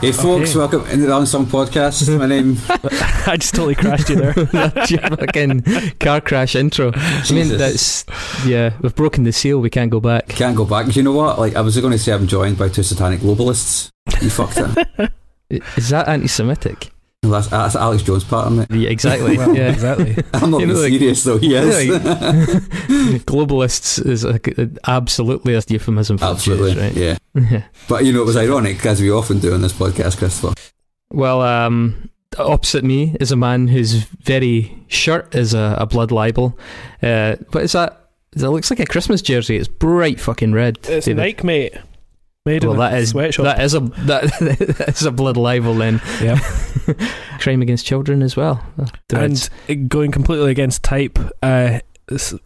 Hey folks, Okay. welcome into the Unsung Podcast. My name I just totally crashed you there. That's your fucking car crash intro. I mean, Jesus. that's yeah. We've broken the seal. We can't go back. can't go back. You know what? Like I was going to say, I'm joined by two satanic globalists. You fucked it. Is that anti-Semitic? No, that's, that's Alex Jones part of it. Yeah, exactly. Well, yeah. exactly. I'm not You know, being like- serious though. He is. Globalists is a, absolutely a euphemism for Absolutely. Jews, right? Yeah. Yeah. But you know, it was ironic as we often do on this podcast, Christopher. Well, um, opposite me is a man whose very shirt is a, a blood libel. Uh, what is that? It looks like a Christmas jersey. It's bright fucking red. It's David. Nike, mate. Made Well, that a is sweatshop. that is a that, that is a blood libel then. Yeah. Crime against children as well. Uh, and going completely against type, uh,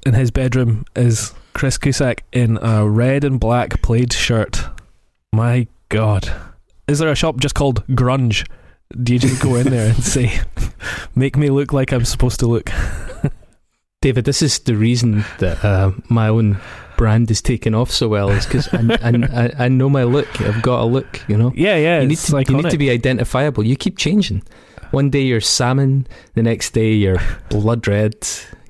in his bedroom is Chris Cusack in a red and black plaid shirt. My God. Is there a shop just called Grunge? Do you just go in there and say, make me look like I'm supposed to look? David, this is the reason that uh, my own brand is taking off so well is because I, I, I- I know my look. I've got a look, you know. Yeah, yeah. you need to you need to be identifiable. You keep changing. One day you're salmon, the next day you're blood red.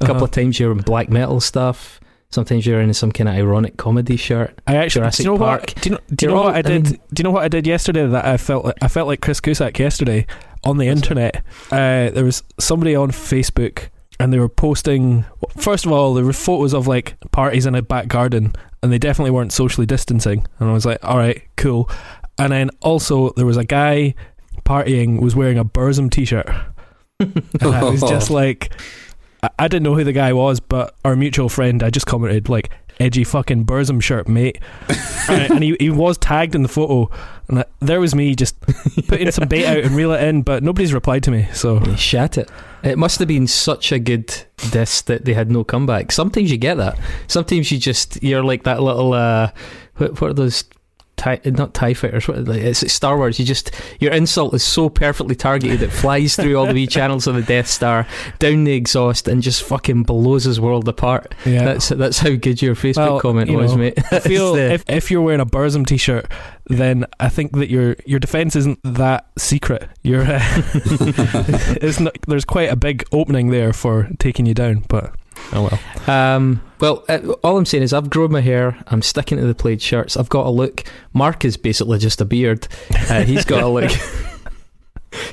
A couple Uh-huh. of times you're in black metal stuff. Sometimes you're in some kind of ironic comedy shirt. I actually Jurassic do you know Park. what? Do you know, do you know what I I did? mean- do you know what I did yesterday? That I felt like, I felt like Chris Cusack yesterday on the internet. Uh, there was somebody on Facebook and they were posting. First of all, there were photos of like parties in a back garden, and they definitely weren't socially distancing. And I was like, all right, cool. And then also there was a guy partying was wearing a Burzum t-shirt. And I was just oh. like, I, I didn't know who the guy was, but our mutual friend, I just commented like, edgy fucking Burzum shirt, mate. and and he, he was tagged in the photo, and I, there was me just putting some bait out and reel it in, but nobody's replied to me. So You shat it. It must have been such a good diss that they had no comeback. Sometimes you get that. Sometimes you just you're like that little uh, what, what are those? Tie, not Tie fighters. What, like, it's Star Wars. You just your insult is so perfectly targeted it flies through all the wee channels of the Death Star, down the exhaust, and just fucking blows his world apart. yeah. That's that's how good your Facebook Well, comment you was, know, mate. I feel the- if, if you're wearing a Burzum t-shirt, then I think that your your defense isn't that secret. You're uh, it's not, there's quite a big opening there for taking you down, but oh well. Um, well, uh, all I'm saying is I've grown my hair. I'm sticking to the plaid shirts. I've got a look. Mark is basically just a beard. Uh, he's got a look.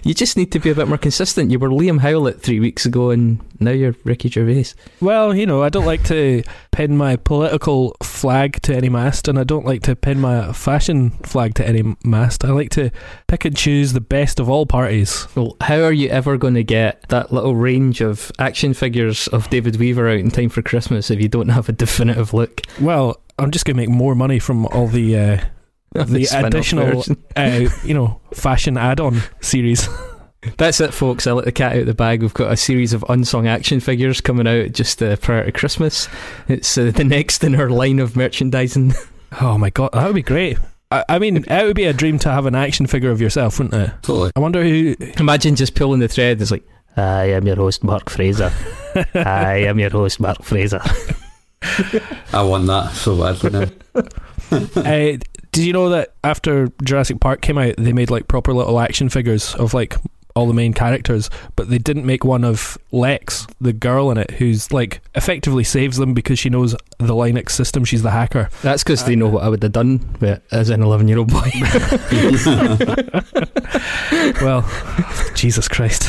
you just need to be a bit more consistent. You were Liam Howlett three weeks ago, and now you're Ricky Gervais. Well, you know, I don't like to pin my political flag to any mast, and I don't like to pin my fashion flag to any mast. I like to pick and choose the best of all parties. Well, how are you ever going to get that little range of action figures of David Weaver out in time for Christmas if you don't have a definitive look? Well, I'm just going to make more money from all the, uh, the spin-off additional, uh, you know, fashion add-on series. That's it, folks. I let the cat out of the bag. We've got a series of unsung action figures coming out just uh, prior to Christmas. It's uh, the next in our line of merchandising. Oh my god, that would be great. I, I mean, it would be a dream to have an action figure of yourself, wouldn't it? Totally. I wonder who. Imagine just pulling the thread. It's like, I am your host, Mark Fraser. I am your host, Mark Fraser. I want that so badly now. uh, did Did you know that after Jurassic Park came out, they made like proper little action figures of like all the main characters, but they didn't make one of Lex, the girl in it, who's like effectively saves them because she knows the Linux system. She's the hacker. That's because they uh, know what I would have done with, as an 11 year old boy. Well, Jesus Christ.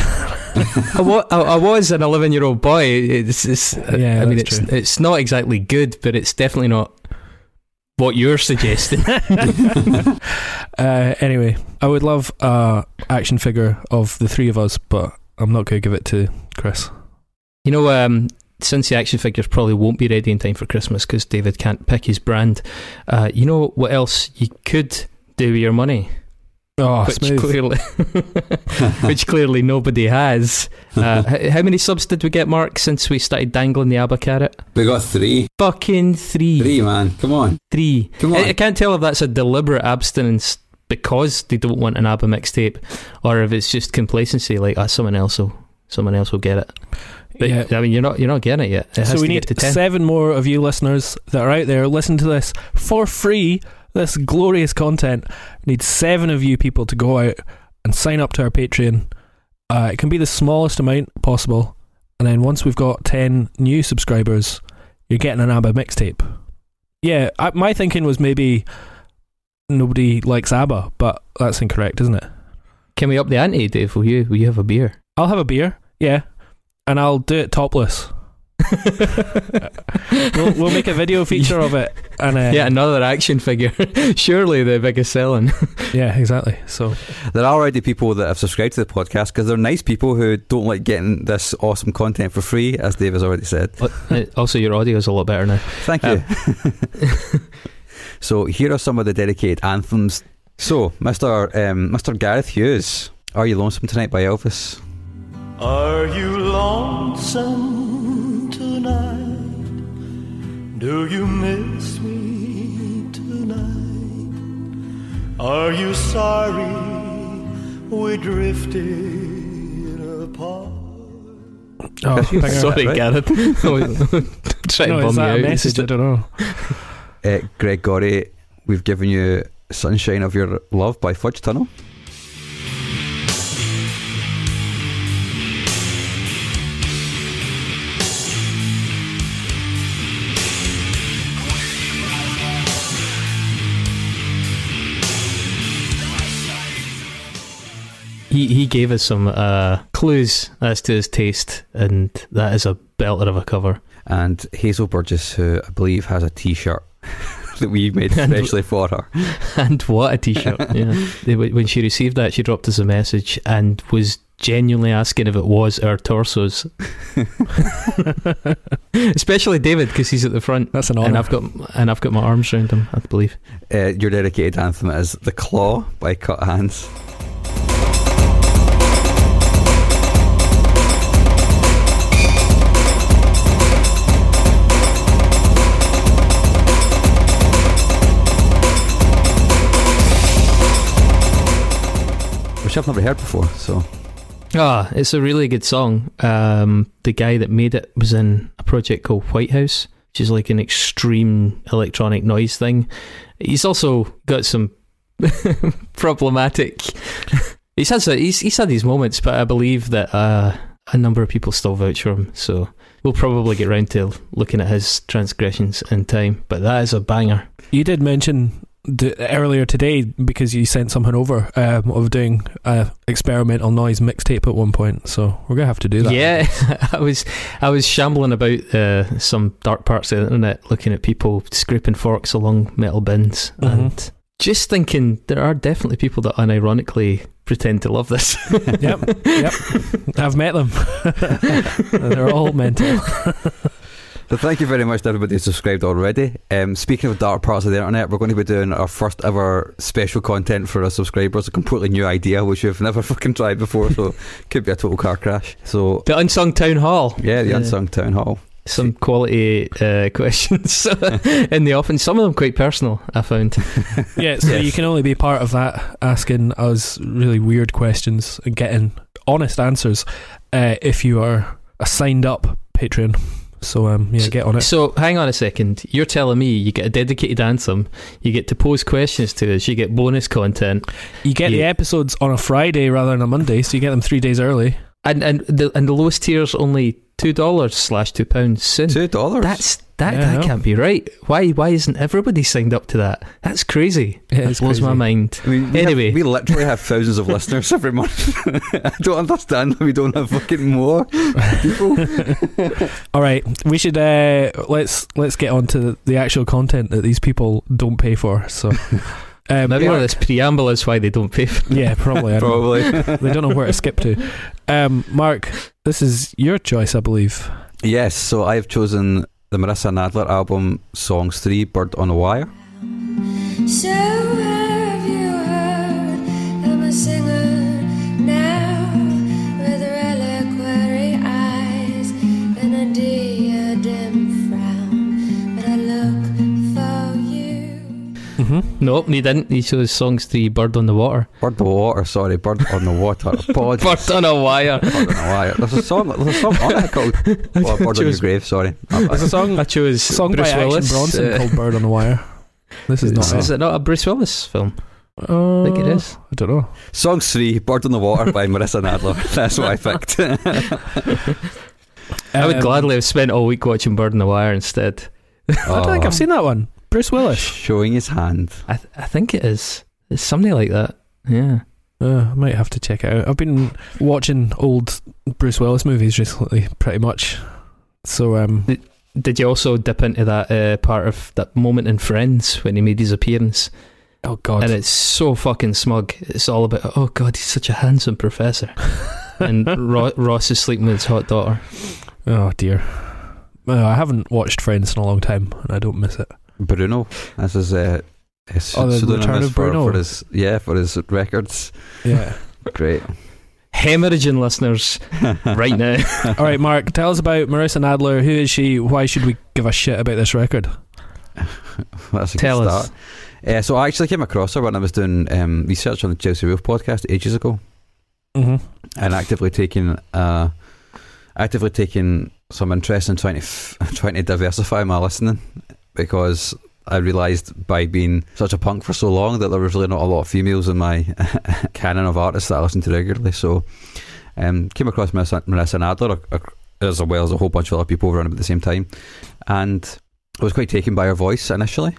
I, wa- I, I was an 11 year old boy. It's, it's, Yeah, I mean, it's, true. it's not exactly good, but it's definitely not what you're suggesting. Uh, anyway, I would love a action figure of the three of us, but I'm not going to give it to Chris. You know, um, since the action figures probably won't be ready in time for Christmas because David can't pick his brand, uh, you know what else you could do with your money? Oh, which smooth. clearly, which clearly nobody has. Uh, how many subs did we get, Mark, since we started dangling the ABBA carrot? We got three. Fucking three. Three, man. Come on. Three. Come on. I, I can't tell if that's a deliberate abstinence because they don't want an ABBA mixtape, or if it's just complacency. Like, ah, someone else will, someone else will get it. But, Yeah. I mean, you're not, you're not getting it yet. It has So we to need get to ten. seven more of you listeners that are out there. Listen to this for free. This glorious content. Need seven of you people to go out and sign up to our Patreon. Uh, it can be the smallest amount possible, and then once we've got ten new subscribers, you're getting an ABBA mixtape. Yeah, I, my thinking was maybe nobody likes ABBA, but that's incorrect, isn't it? Can we up the ante, Dave? Will you, will you have a beer? I'll have a beer, yeah, and I'll do it topless. We'll, we'll make a video feature of it, and uh, yeah, another action figure. Surely the biggest selling. yeah, exactly. So There are already people that have subscribed to the podcast because they're nice people who don't like getting this awesome content for free, as Dave has already said. Uh, also, your audio is a lot better now. Thank you. so here are some of the dedicated anthems. So, Mr. Um, Mr. Gareth Hughes, "Are You Lonesome Tonight" by Elvis. Are you lonesome tonight? Do you miss me tonight? Are you sorry we drifted apart? oh, banger. Sorry, right? Gareth. Trying no, to is bum that you a out. message? I don't know. Uh, Greg Gorey, we've given you "Sunshine of Your Love" by Fudge Tunnel. He he gave us some uh, clues as to his taste, and that is a belter of a cover. and Hazel Burgess, who I believe has a T-shirt that we made And- especially for her. And what a t-shirt! yeah, They- when she received that, she dropped us a message and was genuinely asking if it was our torsos. Especially David, because he's at the front, That's an and honor. I've got and I've got my arms around him. I believe. Uh, your dedicated anthem is "The Claw" by Cut Hands. Which I've never heard before, so Ah, it's a really good song. Um, the guy that made it was in a project called Whitehouse, which is like an extreme electronic noise thing. He's also got some problematic. He's had he's, he's had these moments, but I believe that uh, a number of people still vouch for him. So we'll probably get round to looking at his transgressions in time. But that is a banger. You did mention the, earlier today because you sent something over um, of doing a experimental noise mixtape at one point. So we're gonna have to do that. Yeah, I was I was shambling about uh, some dark parts of the internet, looking at people scraping forks along metal bins, Mhm. and just thinking there are definitely people that unironically pretend to love this. yep, yep. I've met them. They're all mental. So thank you very much to everybody who subscribed already. Um, speaking of dark parts of the internet, we're going to be doing our first ever special content for our subscribers. A completely new idea, which we've never fucking tried before, so could be a total car crash. So the unsung town hall. yeah, the Yeah. unsung town hall. Some quality uh, questions in the offing. Some of them quite personal. I found. Yeah, so Yes. you can only be part of that, asking us really weird questions and getting honest answers uh, if you are a signed up Patreon. So um, yeah, get on it. So hang on a second. You're telling me you get a dedicated anthem, you get to pose questions to us, you get bonus content, You get the episodes on a Friday rather than a Monday, so you get them three days early. and and the and the lowest tier's only two dollars slash two pounds. Two dollars. That's that Yeah, that can't be right. Why why isn't everybody signed up to that? That's crazy. It That is blows my mind. I mean, we Anyway. have, we literally have thousands of listeners every month. I don't understand why we don't have fucking more people. All right, we should uh, let's let's get on to the actual content that these people don't pay for. So um, Maybe all Mark- this preamble is why they don't pay. For yeah, probably. I don't. Probably. They don't know where to skip to. Um, Mark, this is your choice, I believe. yes, so I have chosen the Marissa Nadler album, Songs 3, Bird on a Wire. So Mm-hmm. nope, he didn't. He chose songs three, Bird on the Water. Bird on the Water, sorry, Bird on the Water. Apologies. Bird on a Wire. Bird on the Wire. There's a song, there's a song on it called oh, Bird on Your Chose- Grave, sorry. There's a song, I chose song Bruce by Action Willis. Bronson uh, called "Bird on the Wire." This is not is, it not a Bruce Willis film? Uh, I think it is. I don't know. Songs 3, Bird on the Water by Marissa Nadler. That's what I picked. I would Um, gladly have spent all week watching Bird on the Wire instead. I don't think. I've seen that one. Bruce Willis. Showing his hand. I th- I think it is. It's something like that. Yeah. Uh, I might have to check it out. I've been watching old Bruce Willis movies recently, pretty much. So um, Did you also dip into that uh, part of that moment in Friends when he made his appearance? oh god, And it's so fucking smug. It's all about, oh god, he's such a handsome professor. and Ro- Ross is sleeping with his hot daughter. oh dear. Uh, I haven't watched Friends in a long time, and I don't miss it. Bruno. This is uh, his Oh, the pseudonym return of for, Bruno. for his yeah for his records. Yeah. Great. Hemorrhaging listeners right now. All right, Mark, tell us about Marissa Nadler. Who is she? Why should we give a shit about this record? That's a Tell good us. Uh, so I actually came across her when I was doing um, research on the Chelsea Wolfe podcast ages ago, Mm-hmm. and actively taking uh, actively taking some interest in trying to f- trying to diversify my listening because I realised by being such a punk for so long that there was really not a lot of females in my canon of artists that I listen to regularly. So um, came across Marissa, Marissa Nadler as well as a whole bunch of other people around at the same time, and I was quite taken by her voice initially.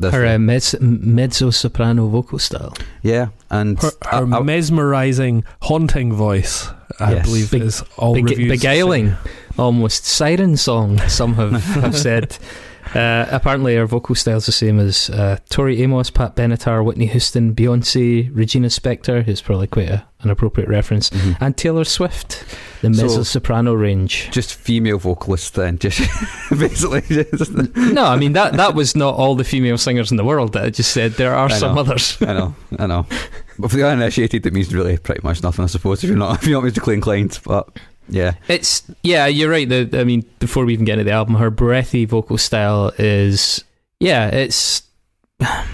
This- Her uh, mezz- mezzo soprano vocal style. yeah, and Her, her I- mesmerizing, haunting voice, I Yes. believe, Beg- is all Beg- beguiling, almost siren song. Some have, have said. Uh, apparently, her vocal style's the same as uh, Tori Amos, Pat Benatar, Whitney Houston, Beyonce, Regina Spektor, who's probably quite a, an appropriate reference, Mhm. and Taylor Swift. The So- mezzo soprano range. just female vocalists then just basically just, No, I mean that that was not all the female singers in the world. That I just said there are some know. others. I know I know but for the uninitiated it means really pretty much nothing I suppose if you're not if you're not musically inclined but yeah It's yeah, you're right. The, I mean, before we even get into the album, her breathy vocal style is yeah, it's I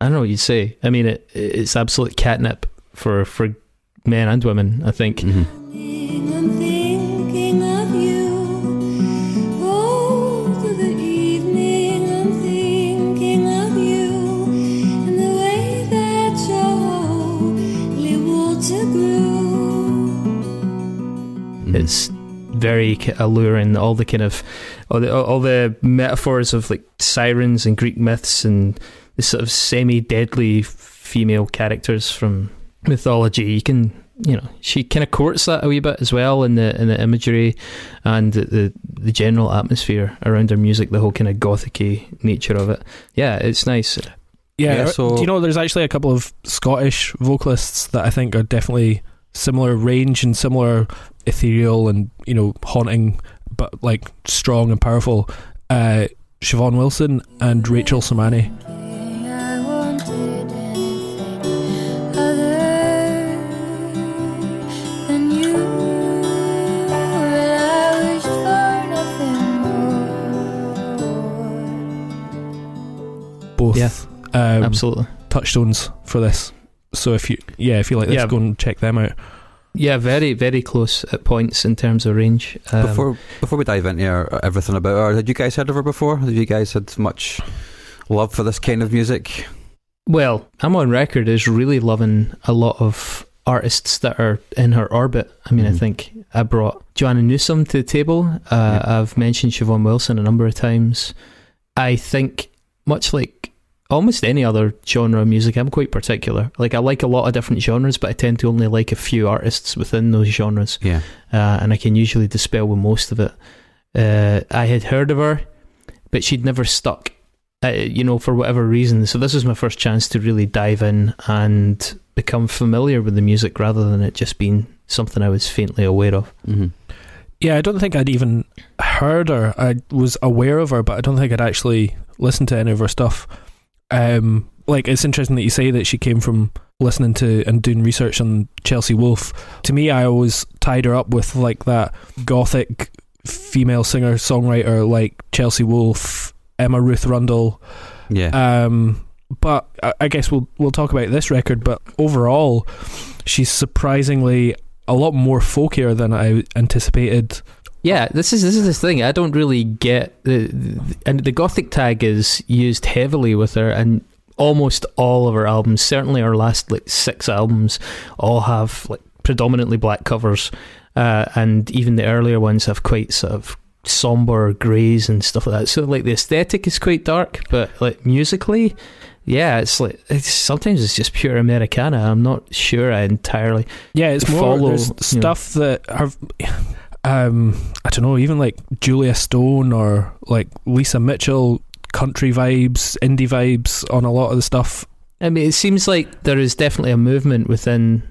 don't know what you'd say. I mean, it it's absolute catnip for for men and women. I think. Mhm. It's very alluring. All the kind of all the all the metaphors of like sirens and Greek myths and the sort of semi-deadly female characters from mythology. You can you know she kind of courts that a wee bit as well in the in the imagery and the the, the general atmosphere around her music. The whole kind of gothicy nature of it. Yeah, it's nice. Yeah, Yeah, so- do you know there's actually a couple of Scottish vocalists that I think are definitely similar range and similar ethereal and you know haunting, but like strong and powerful. Uh, Siobhan Wilson and Rachel Sermanni. I wanted anything other than you. And I wished for nothing more. Both Yeah, um, Absolutely. touchstones for this. So if you yeah if you like this, Yeah. go and check them out. Yeah, very, very close at points in terms of range. Um, before before we dive into her, everything about her, had you guys heard of her before? Have you guys had much love for this kind of music? Well, I'm on record as really loving a lot of artists that are in her orbit. I mean, I Mhm. think I brought Joanna Newsom to the table. Uh, I've mentioned Siobhan Wilson a number of times. I think, much like almost any other genre of music, I'm quite particular. Like, I like a lot of different genres, but I tend to only like a few artists within those genres. Yeah. uh, and I can usually dispel with most of it. Uh, I had heard of her, but she'd never stuck, uh, you know, for whatever reason. So this was my first chance to really dive in and become familiar with the music rather than it just being something I was faintly aware of. hmm Yeah, I don't think I'd even heard her. I was aware of her, but I don't think I'd actually listened to any of her stuff. Um, like it's interesting that you say that she came from listening to and doing research on Chelsea Wolfe. To me, I always tied her up with like that gothic female singer songwriter like Chelsea Wolfe, Emma Ruth Rundle. Yeah. Um, but I, I guess we'll we'll talk about this record. But overall, she's surprisingly a lot more folkier than I anticipated. Yeah, this is this is this thing. I don't really get the, the and the gothic tag is used heavily with her, and almost all of her albums, certainly our last like six albums, all have like predominantly black covers, uh, and even the earlier ones have quite sort of somber greys and stuff like that. So like the aesthetic is quite dark, but like musically. Yeah, it's like it's sometimes it's just pure Americana. I'm not sure I entirely Yeah, it's more follow, there's you know. stuff that have. Um, I don't know, even like Julia Stone or like Lisa Mitchell, country vibes, indie vibes on a lot of the stuff. I mean, it seems like there is definitely a movement within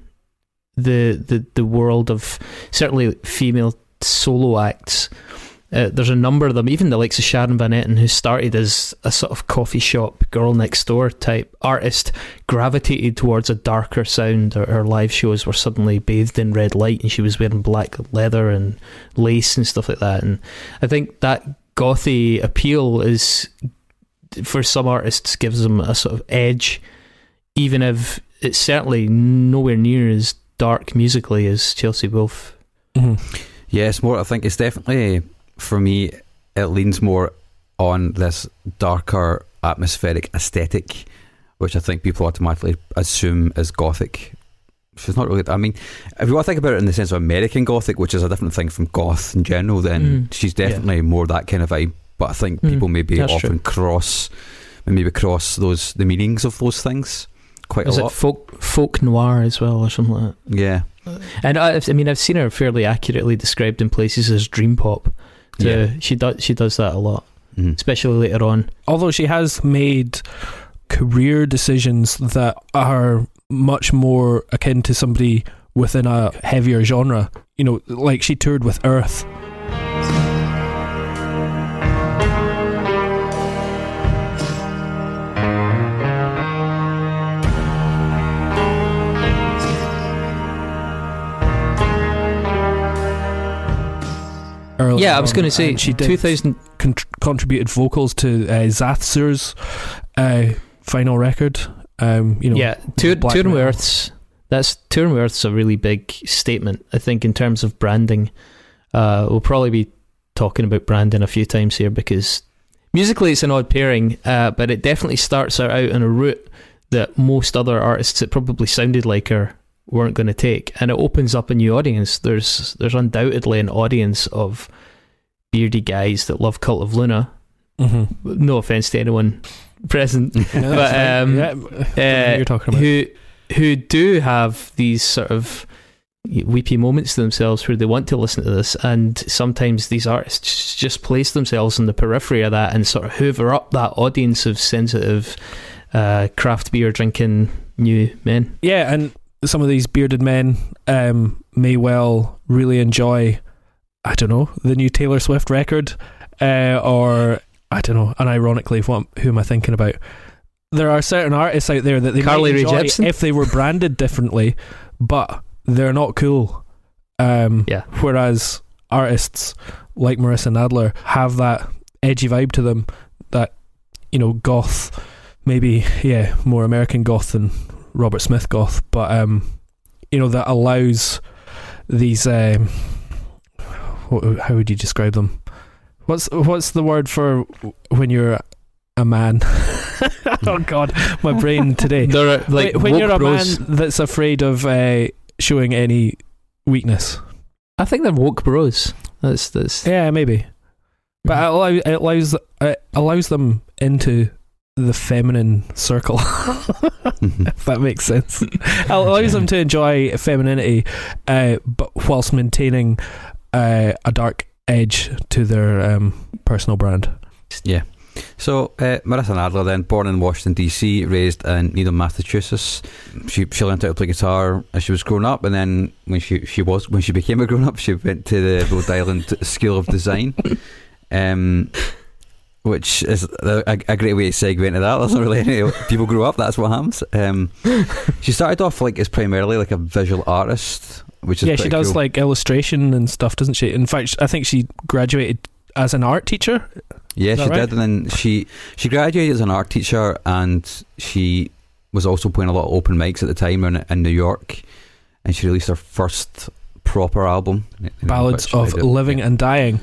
the the, the world of certainly female solo acts. Uh, there's a number of them, even the likes of Sharon Van Etten, who started as a sort of coffee shop girl next door type artist, gravitated towards a darker sound. Her, her live shows were suddenly bathed in red light, and she was wearing black leather and lace and stuff like that. And I think that gothy appeal is, for some artists, gives them a sort of edge even if it's certainly nowhere near as dark musically as Chelsea Wolfe. Yeah, it's more. I think it's definitely for me. It leans more on this darker atmospheric aesthetic, which I think people automatically assume is gothic. Which is not really. I mean, if you want to think about it in the sense of American gothic, which is a different thing from goth in general, then Mm, she's definitely more that kind of vibe. But I think Mm, people maybe that's often true. cross, maybe cross those the meanings of those things quite Is a it lot. folk folk noir as well, or something like that. yeah. And I, I mean, I've seen her fairly accurately described in places as dream pop. So Yeah. she does she does that a lot, Mhm. especially later on. Although she has made career decisions that are much more akin to somebody within a heavier genre. You know, like she toured with Earth. Early yeah, I was going to say she did 2000. con- contributed vocals to uh, Xasthur's uh, final record. Um, you know, yeah, Tour, black Touring with metal. Earth's that's Earth's a really big statement. I think in terms of branding, uh, we'll probably be talking about branding a few times here because musically it's an odd pairing, uh, but it definitely starts her out on a route that most other artists that probably sounded like her weren't going to take, and it opens up a new audience. There's there's undoubtedly an audience of beardy guys that love Cult of Luna. Mhm. No offense to anyone present, But, um, Yeah, I don't know what uh, you're talking about. who who do have these sort of weepy moments to themselves where they want to listen to this and sometimes these artists just place themselves in the periphery of that and sort of hoover up that audience of sensitive uh, craft beer drinking new men Yeah, and some of these bearded men um, may well really enjoy, I don't know, the new Taylor Swift record, uh, or I don't know. And ironically, what, who am I thinking about? There are certain artists out there that they Carly might enjoy Jepsen? if they were branded differently, but they're not cool. Um, Yeah. Whereas artists like Marissa Nadler have that edgy vibe to them that you know goth, maybe yeah, more American goth than Robert Smith goth, but um, you know that allows these. Um, how would you describe them? What's what's the word for when you're a man? oh God, my brain today. There are like when woke you're a bros. man that's afraid of uh, showing any weakness. I think they're woke bros. That's that's. Yeah, maybe. But it, allow, it allows it allows them into the feminine circle, if that makes sense. It allows them to enjoy femininity, uh, but whilst maintaining uh, a dark edge to their um, personal brand. Yeah. So, uh, Marissa Nadler, then born in Washington D.C., raised in Needham, Massachusetts. She she learned how to play guitar as she was growing up, and then when she she was when she became a grown up, she went to the Rhode Island School of Design, um, which is a, a great way to segue into that. There's not really any people grow up. That's what happens. Um, she started off like as primarily like a visual artist, which is yeah, she does cool. like illustration and stuff, doesn't she? In fact, I think she graduated as an art teacher. Yeah, she right? did, and then she she graduated as an art teacher, and she was also playing a lot of open mics at the time in, in New York, and she released her first proper album, Ballads which of Living yeah. and Dying.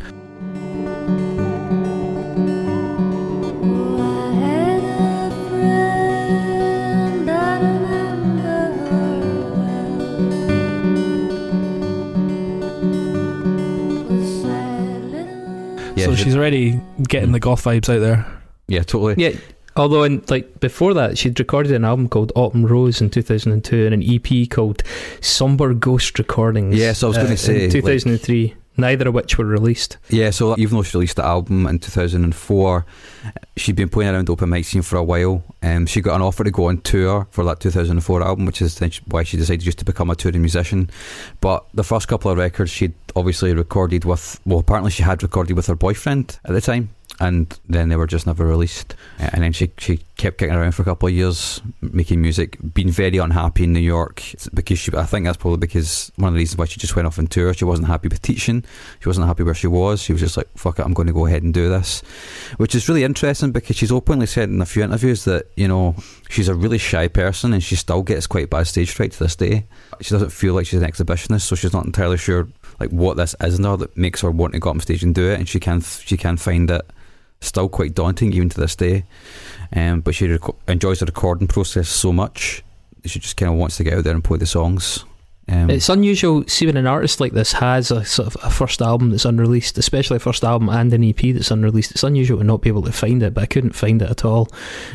She's already getting the goth vibes out there. yeah, totally. Yeah. Although, in, like before that, she'd recorded an album called Autumn Rose in 2002 and an EP called Somber Ghost Recordings. Yeah, so I was gonna uh, say, in 2003. Neither of which were released. Yeah, so even though she released the album in 2004, she'd been playing around the open mic scene for a while. Um, she got an offer to go on tour for that 2004 album, which is why she decided just to become a touring musician. But the first couple of records she'd obviously recorded with, well, apparently she had recorded with her boyfriend at the time. And then they were just never released. And then she, she kept kicking around for a couple of years, making music, being very unhappy in New York because she, I think that's probably because one of the reasons why she just went off on tour. She wasn't happy with teaching. She wasn't happy where she was. She was just like, fuck it, I'm going to go ahead and do this. Which is really interesting because she's openly said in a few interviews that, you know, she's a really shy person and she still gets quite bad stage fright to this day. She doesn't feel like she's an exhibitionist, so she's not entirely sure like what this is in her that makes her want to go up on stage and do it. And she can she can find it still quite daunting even to this day. Um, but she rec- enjoys the recording process so much. that She just kind of wants to get out there and play the songs. Um, It's unusual. See when an artist like this has a sort of a first album that's unreleased, especially a first album and an EP that's unreleased. It's unusual to not be able to find it, but I couldn't find it at all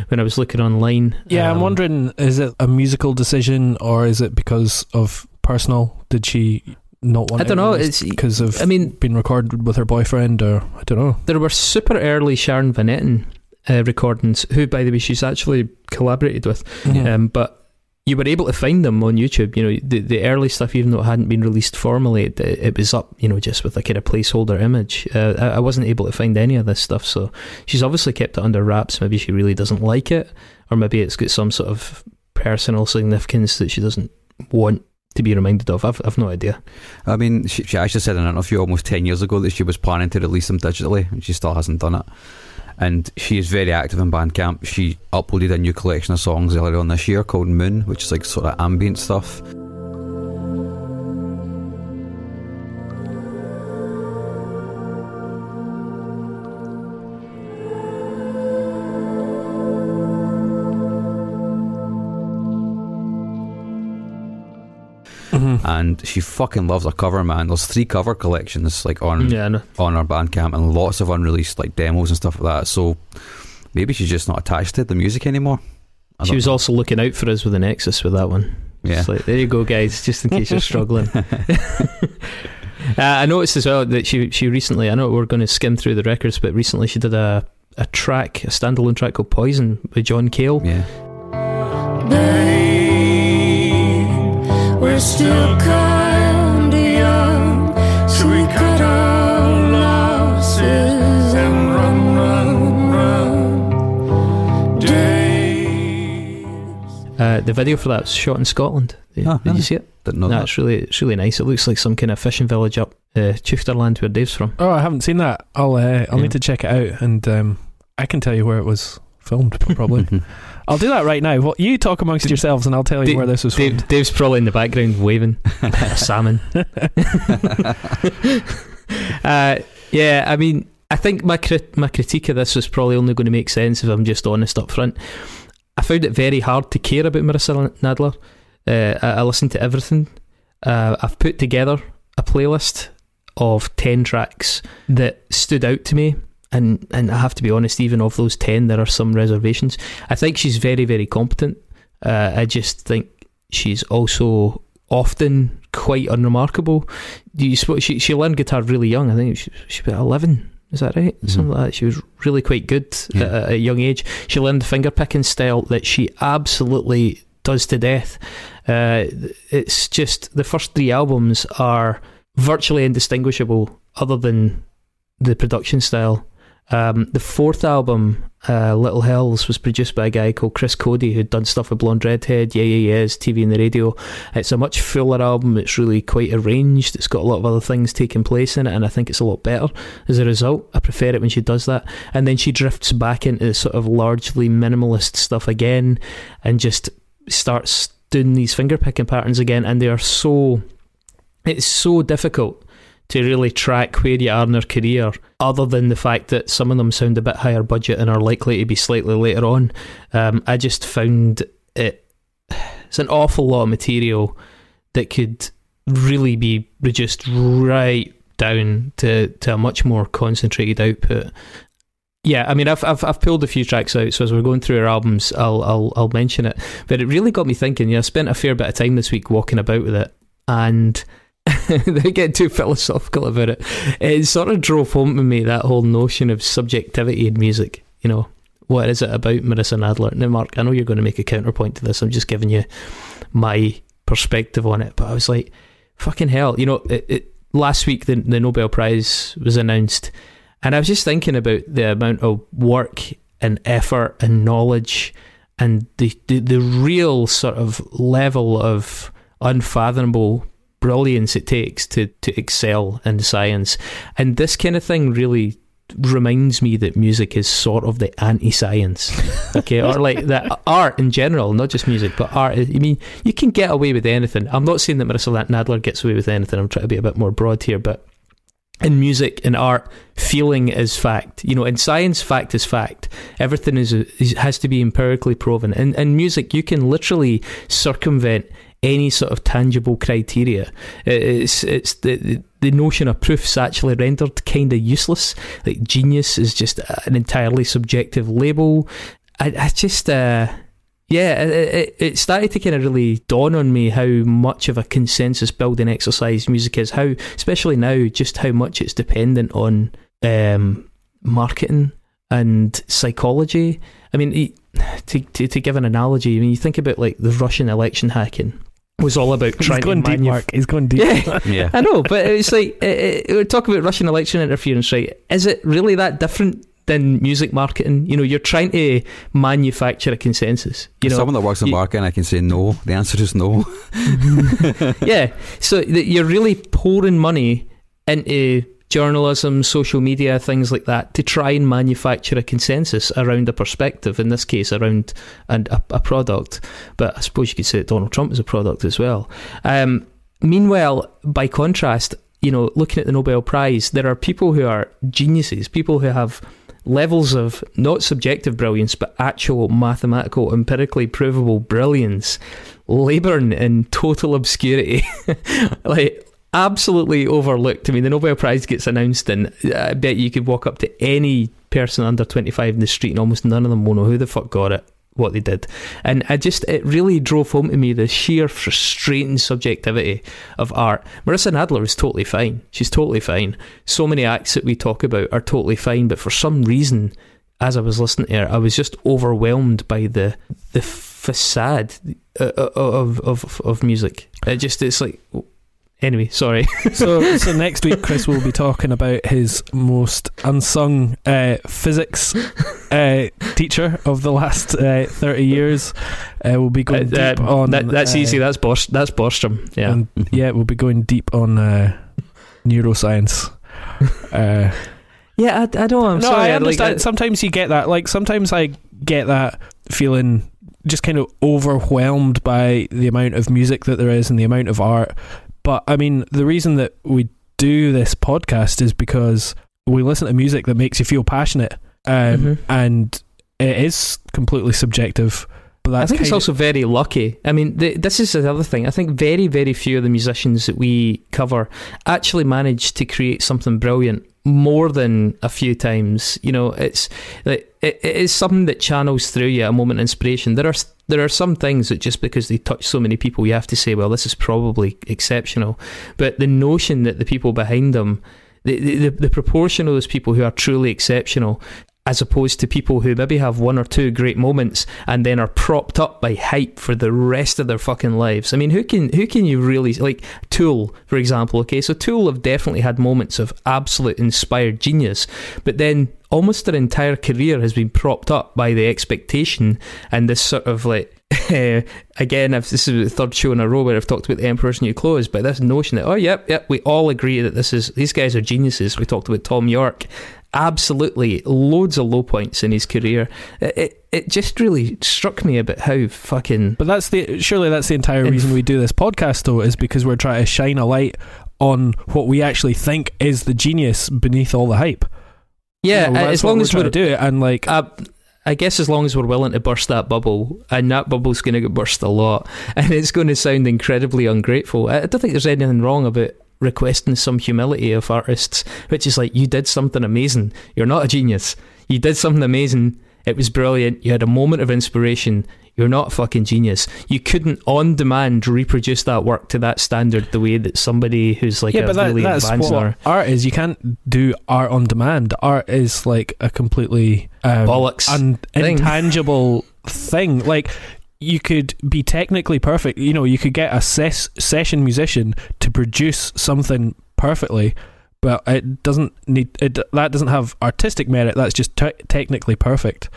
when I was looking online. Yeah, I'm Um, wondering is it a musical decision or is it because of personal? Did she not want I don't know, it's- because of I mean- being recorded with her boyfriend or I don't know. There were super early Sharon Van Etten uh, recordings, who, by the way, she's actually collaborated with. Yeah. Um, but you were able to find them on YouTube. You know, the the early stuff, even though it hadn't been released formally, it, it was up. You know, just with a kind of placeholder image. Uh, I, I wasn't able to find any of this stuff, so she's obviously kept it under wraps. Maybe she really doesn't like it, or maybe it's got some sort of personal significance that she doesn't want to be reminded of. I've I've no idea. I mean, she, she actually said in an interview almost 10 years ago that she was planning to release them digitally, and she still hasn't done it. And she is very active in Bandcamp. She uploaded a new collection of songs earlier on this year called Moon, which is like sort of ambient stuff. And she fucking loves a cover, man. There's three cover collections like on Yeah, I on our Bandcamp and lots of unreleased like demos and stuff like that. So maybe she's just not attached to the music anymore. I She was know. also looking out for us with the Nexus with that one. Yeah. Like, there you go, guys, just in case you're struggling. uh, I noticed as well that she she recently, I know we're going to skim through the records, but recently she did a, a track, a standalone track called Poison with John Cale. Yeah. Babe, we're still kinda young, so we cut our losses and run, run, run. Days. Uh, the video for that was shot in Scotland. Did, Ah, did you see it? Didn't know no, that. it's really it's really nice. It looks like some kind of fishing village up uh, Chifterland where Dave's from. Oh, I haven't seen that. I'll uh, I'll Yeah. need to check it out and um, I can tell you where it was filmed probably. I'll do that right now. Well, you talk amongst yourselves, and I'll tell you Da- where this was from. Dave, Dave's probably in the background waving. A salmon. uh, yeah, I mean, I think my crit- my critique of this was probably only going to make sense if I'm just honest up front. I found it very hard to care about Marissa Nadler. Uh, I, I listened to everything. Uh, I've put together a playlist of 10 tracks that stood out to me. And, and I have to be honest, even of those 10, there are some reservations. I think she's very, very competent. Uh, I just think she's also often quite unremarkable. Do you suppose she, she learned guitar really young? I think she, she was about 11. Is that right? Mhm. Something like that. She was really quite good Yeah. at, at a young age. She learned the finger picking style that she absolutely does to death. Uh, it's just the first three albums are virtually indistinguishable, other than the production style. Um, the fourth album, uh, Little Hells, was produced by a guy called Chris Coady, who'd done stuff with Blonde Redhead, Yeah Yeah Yeahs, TV on the Radio. It's a much fuller album. It's really quite arranged. It's got a lot of other things taking place in it, and I think it's a lot better as a result. I prefer it when she does that. And then she drifts back into the sort of largely minimalist stuff again, and just starts doing these finger picking patterns again. And they are so, it's so difficult to really track where you are in her career, other than the fact that some of them sound a bit higher budget and are likely to be slightly later on. Um, I just found it. It's an awful lot of material that could really be reduced right down to, to a much more concentrated output. Yeah, I mean, I've, I've I've pulled a few tracks out, so as we're going through our albums, I'll I'll I'll mention it. But it really got me thinking. Yeah, I spent a fair bit of time this week walking about with it, and they get too philosophical about it. It sort of drove home to me that whole notion of subjectivity in music. You know, what is it about Marissa Nadler? Now, Mark, I know you're going to make a counterpoint to this. I'm just giving you my perspective on it. But I was like, fucking hell. You know, it, it, last week the, the Nobel Prize was announced, and I was just thinking about the amount of work and effort and knowledge and the, the, the real sort of level of unfathomable brilliance it takes to, to excel in science. And this kind of thing really reminds me that music is sort of the anti-science okay? Or like that art in general not just music but art. I mean you can get away with anything. I'm not saying that marissa nadler gets away with anything. I'm trying to be a bit more broad here but in music and art feeling is fact. You know in science fact is fact. Everything is, is has to be empirically proven. In, in music you can literally circumvent any sort of tangible criteria it's it's the the notion of proof's actually rendered kind of useless like genius is just an entirely subjective label i, I just uh yeah, it, it, started to kind of really dawn on me how much of a consensus building exercise music is. How, especially now, just how much it's dependent on um, marketing and psychology. I mean, to, to to give an analogy, I mean, you think about like the Russian election hacking was all about He's trying going to deep, manuf- Mark. He's going deep. Yeah, Yeah. I know, but it's like uh, uh, we're talking about Russian election interference, right? Is it really that different than music marketing? You know, you're trying to manufacture a consensus. You know, Someone that works in you- marketing, I can say no. The answer is no. yeah. So you're really pouring money into journalism, social media, things like that, to try and manufacture a consensus around a perspective. In this case, around and a, a product. But I suppose you could say that Donald Trump is a product as well. Um, meanwhile, by contrast, you know, looking at the Nobel Prize, there are people who are geniuses, people who have levels of not subjective brilliance, but actual mathematical, empirically provable brilliance, labouring in total obscurity. like, absolutely overlooked. I mean, the Nobel Prize gets announced, and I bet you could walk up to any person under 25 in the street, and almost none of them will know who the fuck got it. What they did, and I just it really drove home to me the sheer frustrating subjectivity of art. Marissa Nadler is totally fine; she's totally fine. So many acts that we talk about are totally fine, but for some reason, as I was listening to her, I was just overwhelmed by the the facade uh, of of of music. It just it's like anyway. Sorry. so, so next week, Chris will be talking about his most unsung uh, physics uh, teacher of the last uh, thirty years. Uh, we'll be going Uh, deep uh, on that, that's uh, easy. That's Bors- That's Borstrom. Yeah. and- yeah, we'll be going deep on uh, neuroscience. Uh, yeah. I, I know. I'm no, sorry. I like, understand. I- sometimes you get that. Like sometimes I get that feeling just kind of overwhelmed by the amount of music that there is and the amount of art. But I mean, the reason that we do this podcast is because we listen to music that makes you feel passionate, um, Mhm. and it is completely subjective. But I think it's also very lucky. I mean, th- this is the other thing. I think very, very few of the musicians that we cover actually manage to create something brilliant more than a few times. You know, it's like, it, it is something that channels through you a moment of inspiration. There are there are some things that just because they touch so many people, you have to say, well, this is probably exceptional. But the notion that the people behind them, the the, the proportion of those people who are truly exceptional as opposed to people who maybe have one or two great moments and then are propped up by hype for the rest of their fucking lives. I mean, who can who can you really like Tool, for example, okay? So Tool have definitely had moments of absolute inspired genius, but then almost their entire career has been propped up by the expectation and this sort of like again, I've, this is the third show in a row where I've talked about the Emperor's New Clothes, but this notion that oh yep, yep, we all agree that this is these guys are geniuses. We talked about Thom Yorke, absolutely loads of low points in his career. It it, it just really struck me about how fucking But that's the surely that's the entire reason we do this podcast, though, is because we're trying to shine a light on what we actually think is the genius beneath all the hype. Yeah. You know, as what long we're as we're to do it, and like Uh, I guess as long as we're willing to burst that bubble, and that bubble's going to get burst a lot, and it's going to sound incredibly ungrateful. I I don't think there's anything wrong about requesting some humility of artists, which is like, you did something amazing. You're not a genius. You did something amazing. It was brilliant. You had a moment of inspiration. You're not a fucking genius. You couldn't on demand reproduce that work to that standard the way that somebody who's like yeah, a but that, really that's what art is. You can't do art on demand. Art is like a completely um, bollocks. un- thing. intangible thing. Like you could be technically perfect. You know, you could get a ses- session musician to produce something perfectly, but it doesn't need it. That doesn't have artistic merit. That's just te- technically perfect.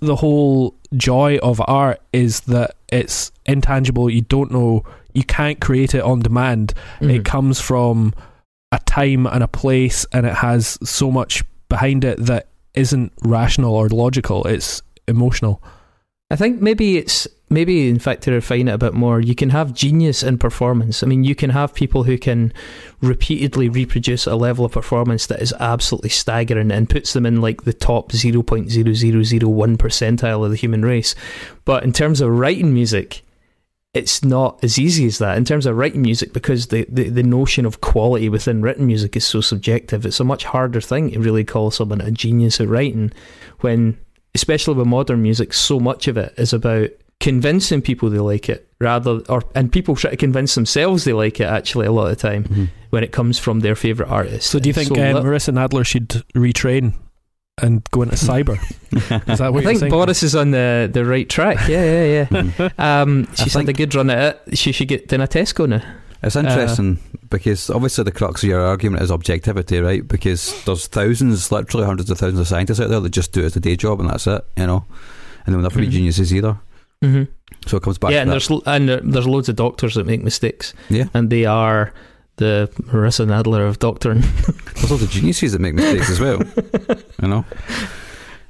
The whole joy of art is that it's intangible. You don't know. You can't create it on demand. Mhm. It comes from a time and a place, and it has so much behind it that isn't rational or logical. It's emotional. I think maybe it's maybe in fact to refine it a bit more, you can have genius in performance. I mean, you can have people who can repeatedly reproduce a level of performance that is absolutely staggering and puts them in like the top 0.0001 percentile of the human race. But in terms of writing music, it's not as easy as that in terms of writing music because the, the, the notion of quality within written music is so subjective. It's a much harder thing to really call someone a genius at writing when, especially with modern music, so much of it is about convincing people they like it rather or and people try to convince themselves they like it actually a lot of the time Mhm. when it comes from their favourite artist. So, do you think so uh, li- Marissa Nadler should retrain and go into cyber? Is that what I think saying? Boris is on the, the right track. Yeah, yeah, yeah. Um, I she's had a good run at it. She should get in a Tesco now. It's interesting because obviously the crux of your argument is objectivity, right? Because there's thousands, literally hundreds of thousands of scientists out there that just do it as a day job and that's it, you know? And they'll never Mhm. be geniuses either. Mm-hmm. So it comes back yeah, to and that. there's and there's loads of doctors that make mistakes, Yeah. and they are the Marissa Nadler of doctoring. There's loads of geniuses that make mistakes as well, you know?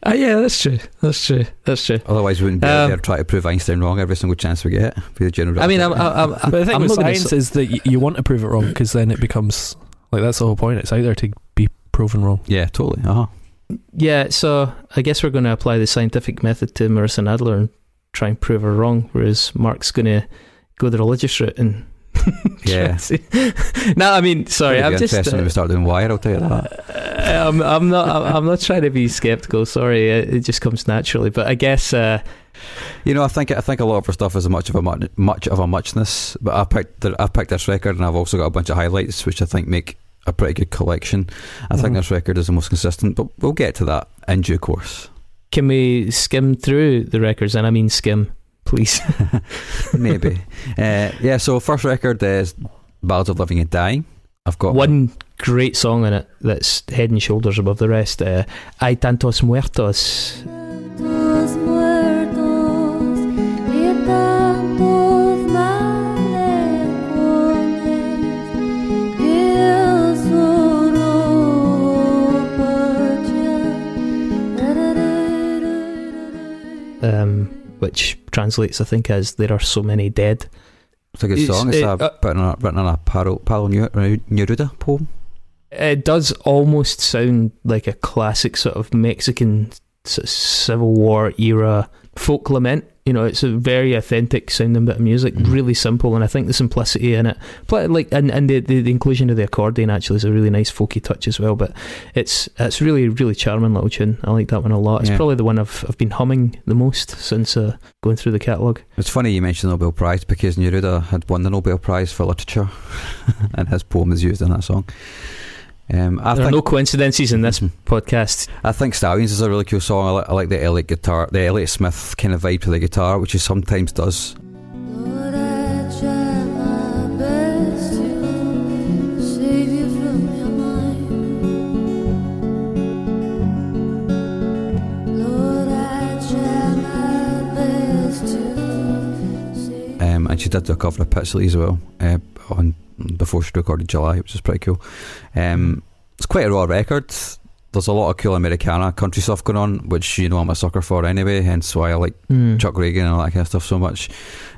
Ah, yeah, that's true. That's true. That's true. Otherwise, we wouldn't be out Um, there trying to prove Einstein wrong every single chance we get. Be the general I mean, I'm, I'm, I'm, But the thing I'm with science s- is that y- you want to prove it wrong because then it becomes like that's the whole point. It's out there to be proven wrong. yeah, totally. Uh huh. yeah. So I guess we're going to apply the scientific method to Marissa Nadler and try and prove her wrong, whereas Mark's going to go the religious route and. Yeah. no, I mean, sorry, I'm just. interesting when uh, we start doing wire. I'll tell you that. Uh, I'm, I'm not. I'm, I'm not trying to be skeptical. Sorry, it, it just comes naturally. But I guess uh, You know, I think I think a lot of our stuff is much of a much, much of a muchness. But I picked the, I picked this record, and I've also got a bunch of highlights, which I think make a pretty good collection. I think Mhm. this record is the most consistent, but we'll get to that in due course. can we skim through the records? And I mean skim, please. Maybe. uh, yeah. So first record is Ballads of Living and Dying. I've got One great song in it that's head and shoulders above the rest. Uh, Hay tantos muertos. Tantos muertos y tantos malecones que el sorrow parcha. Um, which translates I think, as "There are so many dead." It's a good It's- song. It's it- a, uh, written, on a, written on a Palo, Palo Neruda poem. It does almost sound like a classic sort of Mexican sort of Civil War era folk lament. You know, it's a very authentic sounding bit of music, Mhm. really simple, and I think the simplicity in it, but like, and, and the, the the inclusion of the accordion actually is a really nice folky touch as well. But it's it's really really charming little tune. I like that one a lot. It's Yeah. probably the one I've I've been humming the most since uh, going through the catalogue. It's funny you mentioned the Nobel Prize because Neruda had won the Nobel Prize for literature, and his poem is used in that song. Um, I there are no coincidences in this Mhm. podcast. I think Stallions is a really cool song. I like, I like the Elliott guitar, the Elliott Smith kind of vibe to the guitar, which he sometimes does. Lord, I try my best to save you from your mind. Lord, I try my best to save Um, and she did do a cover of Pixley as well uh, on before she recorded July, which is pretty cool. Um, it's quite a raw record. There's a lot of cool Americana country stuff going on, which you know I'm a sucker for anyway. Hence why I like Hmm. Chuck Ragan and all that kind of stuff so much.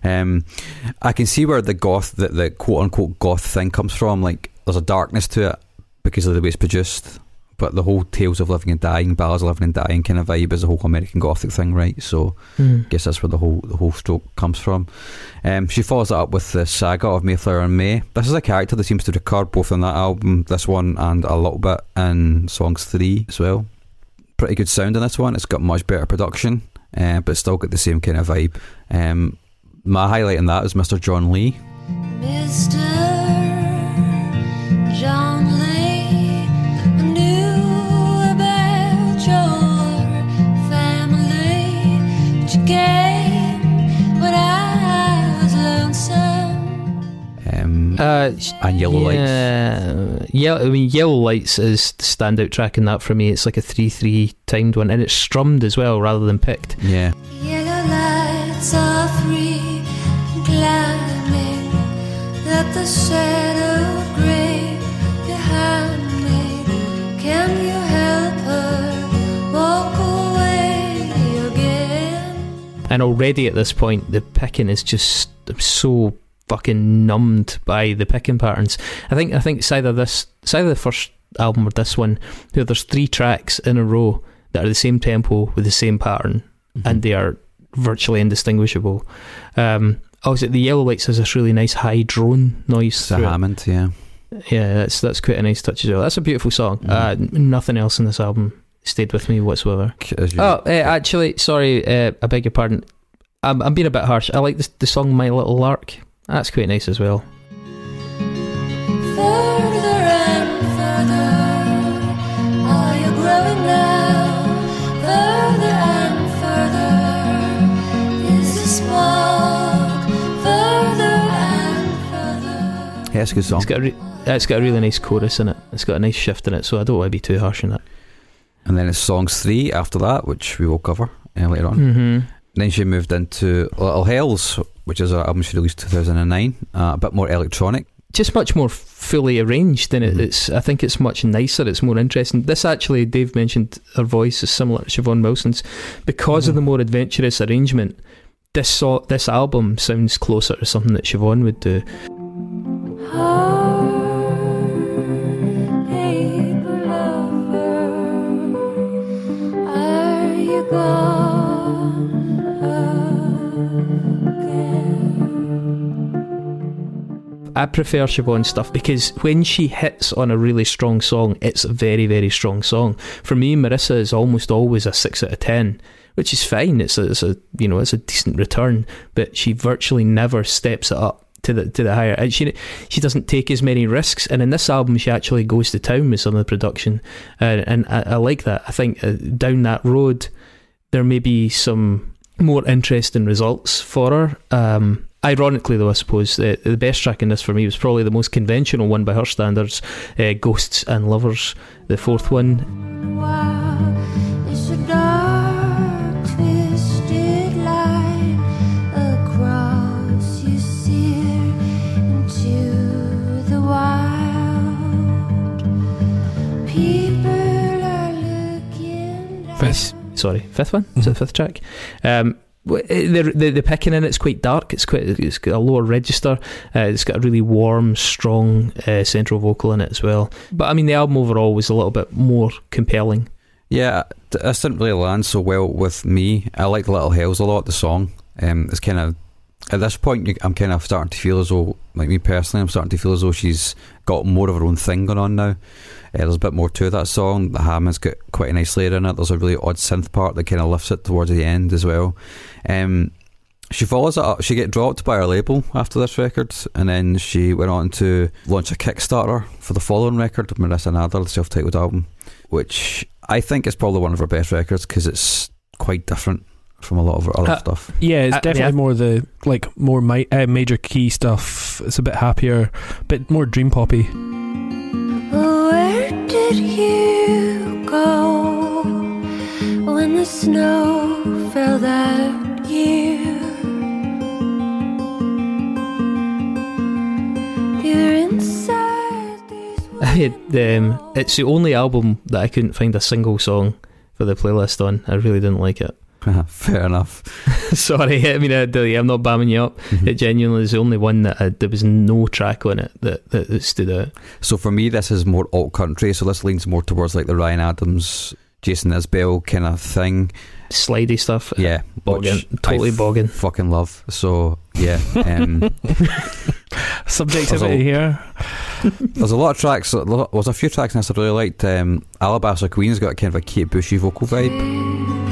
Um, I can see where the goth, the, the quote unquote goth thing comes from. Like, there's a darkness to it because of the way it's produced. But the whole Tales of Living and Dying, Ballads of Living and Dying kind of vibe is a whole American Gothic thing, right? So Hmm. I guess that's where the whole the whole stroke comes from. Um, she follows that up with the saga of Mayflower and May. This is a character that seems to recur both in that album, this one, and a little bit in songs three as well. Pretty good sound in this one. It's got much better production, uh, but still got the same kind of vibe. Um, my highlight in that is Mr. John Lee. Mr. Uh, and Yellow Lights. yeah, Yeah, I mean, Yellow Lights is the standout track in that for me. It's like a 3 3 timed one, and it's strummed as well rather than picked. Yeah. Yellow lights are three, climbing up the shadowed grey behind me. Can you help her walk away again? And already at this point, the picking is just so fucking numbed by the picking patterns. I think I think it's either this, it's either the first album or this one. Where there's three tracks in a row that are the same tempo with the same pattern, and they are virtually indistinguishable. Um, also, the Yellow Lights has this really nice high drone noise. It's a through it. Hammond, yeah. Yeah, that's that's quite a nice touch as well. That's a beautiful song. Mhm. Uh, nothing else in this album stayed with me whatsoever. Oh, uh, actually, sorry, uh, I beg your pardon. I'm, I'm being a bit harsh. I like this, the song "My Little Lark." That's quite nice as well. Further and further, are you growing now? Further and further is the spark. Further and further. yeah, it's a good song. It's got a re- it's got a really nice chorus in it. It's got a nice shift in it, so I don't want to be too harsh on it. And then it's songs three after that, which we will cover uh, later on. Mm-hmm. Then she moved into Little Hells, which is an album she released 2009, uh, a bit more electronic. Just much more fully arranged than it. Mhm. It's. I think it's much nicer. It's more interesting. This actually, Dave mentioned her voice is similar to Siobhan Wilson's because of Mhm. the more adventurous arrangement. This so- this album sounds closer to something that Siobhan would do. I prefer Siobhan stuff because when she hits on a really strong song, it's a very, very strong song. For me, Marissa is almost always a six out of ten, which is fine. It's a, it's a you know it's a decent return, but she virtually never steps it up to the to the higher. And she she doesn't take as many risks. And in this album, she actually goes to town with some of the production, uh, and I, I like that. I think uh, down that road, there may be some more interesting results for her. Um, ironically, though, I suppose the, the best track in this for me was probably the most conventional one by her standards, uh, "Ghosts and Lovers," the fourth one. Wow, it's a dark, twisted line across you sear into the wild. People are looking down. Fifth, sorry, fifth one. Is it the fifth track? Um, w- the, the the picking in it's quite dark. It's quite it's got a lower register. Uh, it's got a really warm, strong uh, central vocal in it as well. But I mean, the album overall was a little bit more compelling. Yeah, th- this didn't really land so well with me. I like Little Hells a lot, the song. Um, it's kind of, at this point, I'm kind of starting to feel as though, like me personally, I'm starting to feel as though she's got more of her own thing going on now. Uh, there's a bit more to that song. The Hammond's got quite a nice layer in it. There's a really odd synth part that kind of lifts it towards the end as well. Um, she follows it up. She get dropped by her label after this record, and then she went on to launch a Kickstarter for the following record, Marissa Nadler, the self-titled album, which I think is probably one of her best records because it's quite different from a lot of her other Uh, stuff. Yeah, it's Uh, definitely yeah. more the like more mi- uh, major key stuff. It's a bit happier, bit more dream poppy. Did you go when the snow fell that year? Had, um, it's the only album that I couldn't find a single song for the playlist on. I really didn't like it. Fair enough. Sorry, I mean, I, I'm not bamming you up. It genuinely is the only one that I, there was no track on it that, that, that stood out. So for me, this is more alt country. So this leans more towards like the Ryan Adams, Jason Isbell kind of thing. Slidey stuff. Yeah, bogging, totally I f- bogging. Fucking love. So yeah, um, Subjectivity here. there's a lot of tracks. There was a few tracks in this I really liked. Um, Alabaster Queen's got kind of a Kate Bushy vocal vibe.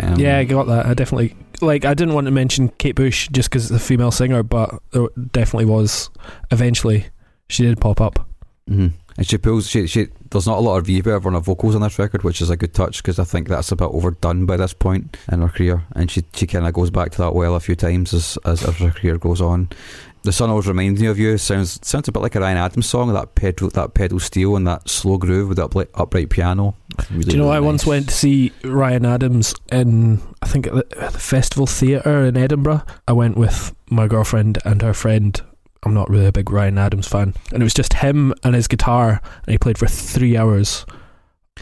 Um, Yeah, I got that. I definitely like. I didn't want to mention Kate Bush just because it's a female singer, but there definitely was. Eventually, she did pop up. mhm. And she pulls. She, she there's not a lot of reverb on her vocals on this record, which is a good touch because I think that's a bit overdone by this point in her career. And she she kind of goes back to that well a few times as, as as her career goes on. The sun always reminds me of you. Sounds sounds a bit like a Ryan Adams song. That pedal that pedal steel and that slow groove with that upright, upright piano. Really, Do you know? really I once went to see Ryan Adams in I think at the, at the Festival Theatre in Edinburgh. I went with my girlfriend and her friend. I'm not really a big Ryan Adams fan, and it was just him and his guitar, and he played for three hours.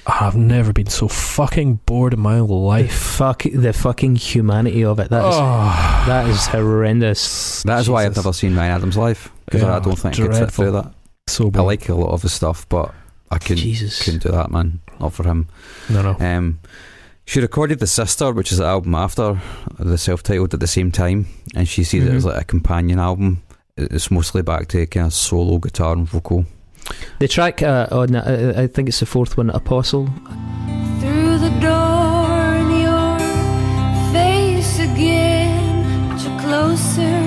I've never been so fucking bored in my The life. fuck, the fucking humanity of it. That is, oh, that is horrendous. That is why I've never seen Ryan Adams live because Yeah, I don't think I could sit through that. so I like a lot of his stuff, but I couldn't Jesus. couldn't do that, man. Not for him. no, no. Um, she recorded The Sister, which is the album after the self-titled at the same time, and she sees it Mhm. as like a companion album. It's mostly back to kind of solo guitar and vocal. The track uh, on, uh, I think it's the fourth one, Apostle. Through the door in your face again, but you're closer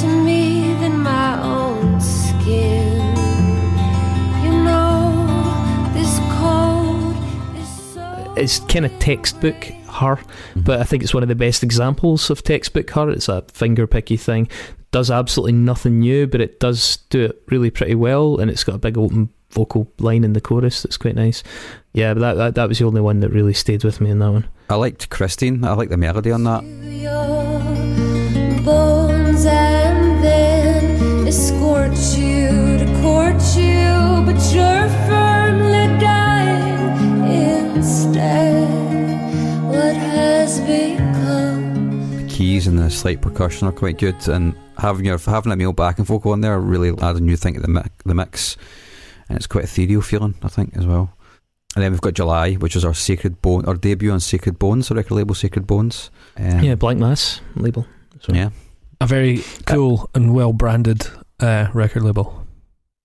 to me than my own skin. You know, this cold is so. It's kind of textbook her, but I think it's one of the best examples of textbook her. It's a finger picky thing. Does absolutely nothing new, but it does do it really pretty well, and it's got a big open vocal line in the chorus that's quite nice. Yeah, but that, that that was the only one that really stayed with me in that one. I liked Christine. I like the melody on that. bones and then escort you to court you, but you're firmly dying instead. What has become? The keys and the slight percussion are quite good, and having your having a meal back and vocal on there really adds a new thing to the mi- the mix, and it's quite ethereal feeling, I think, as well. And then we've got July, which is our Sacred Bone, our debut on Sacred Bones, the record label Sacred Bones. Um, yeah, Blanck Mass label. So- yeah. A very cool and well branded uh, record label.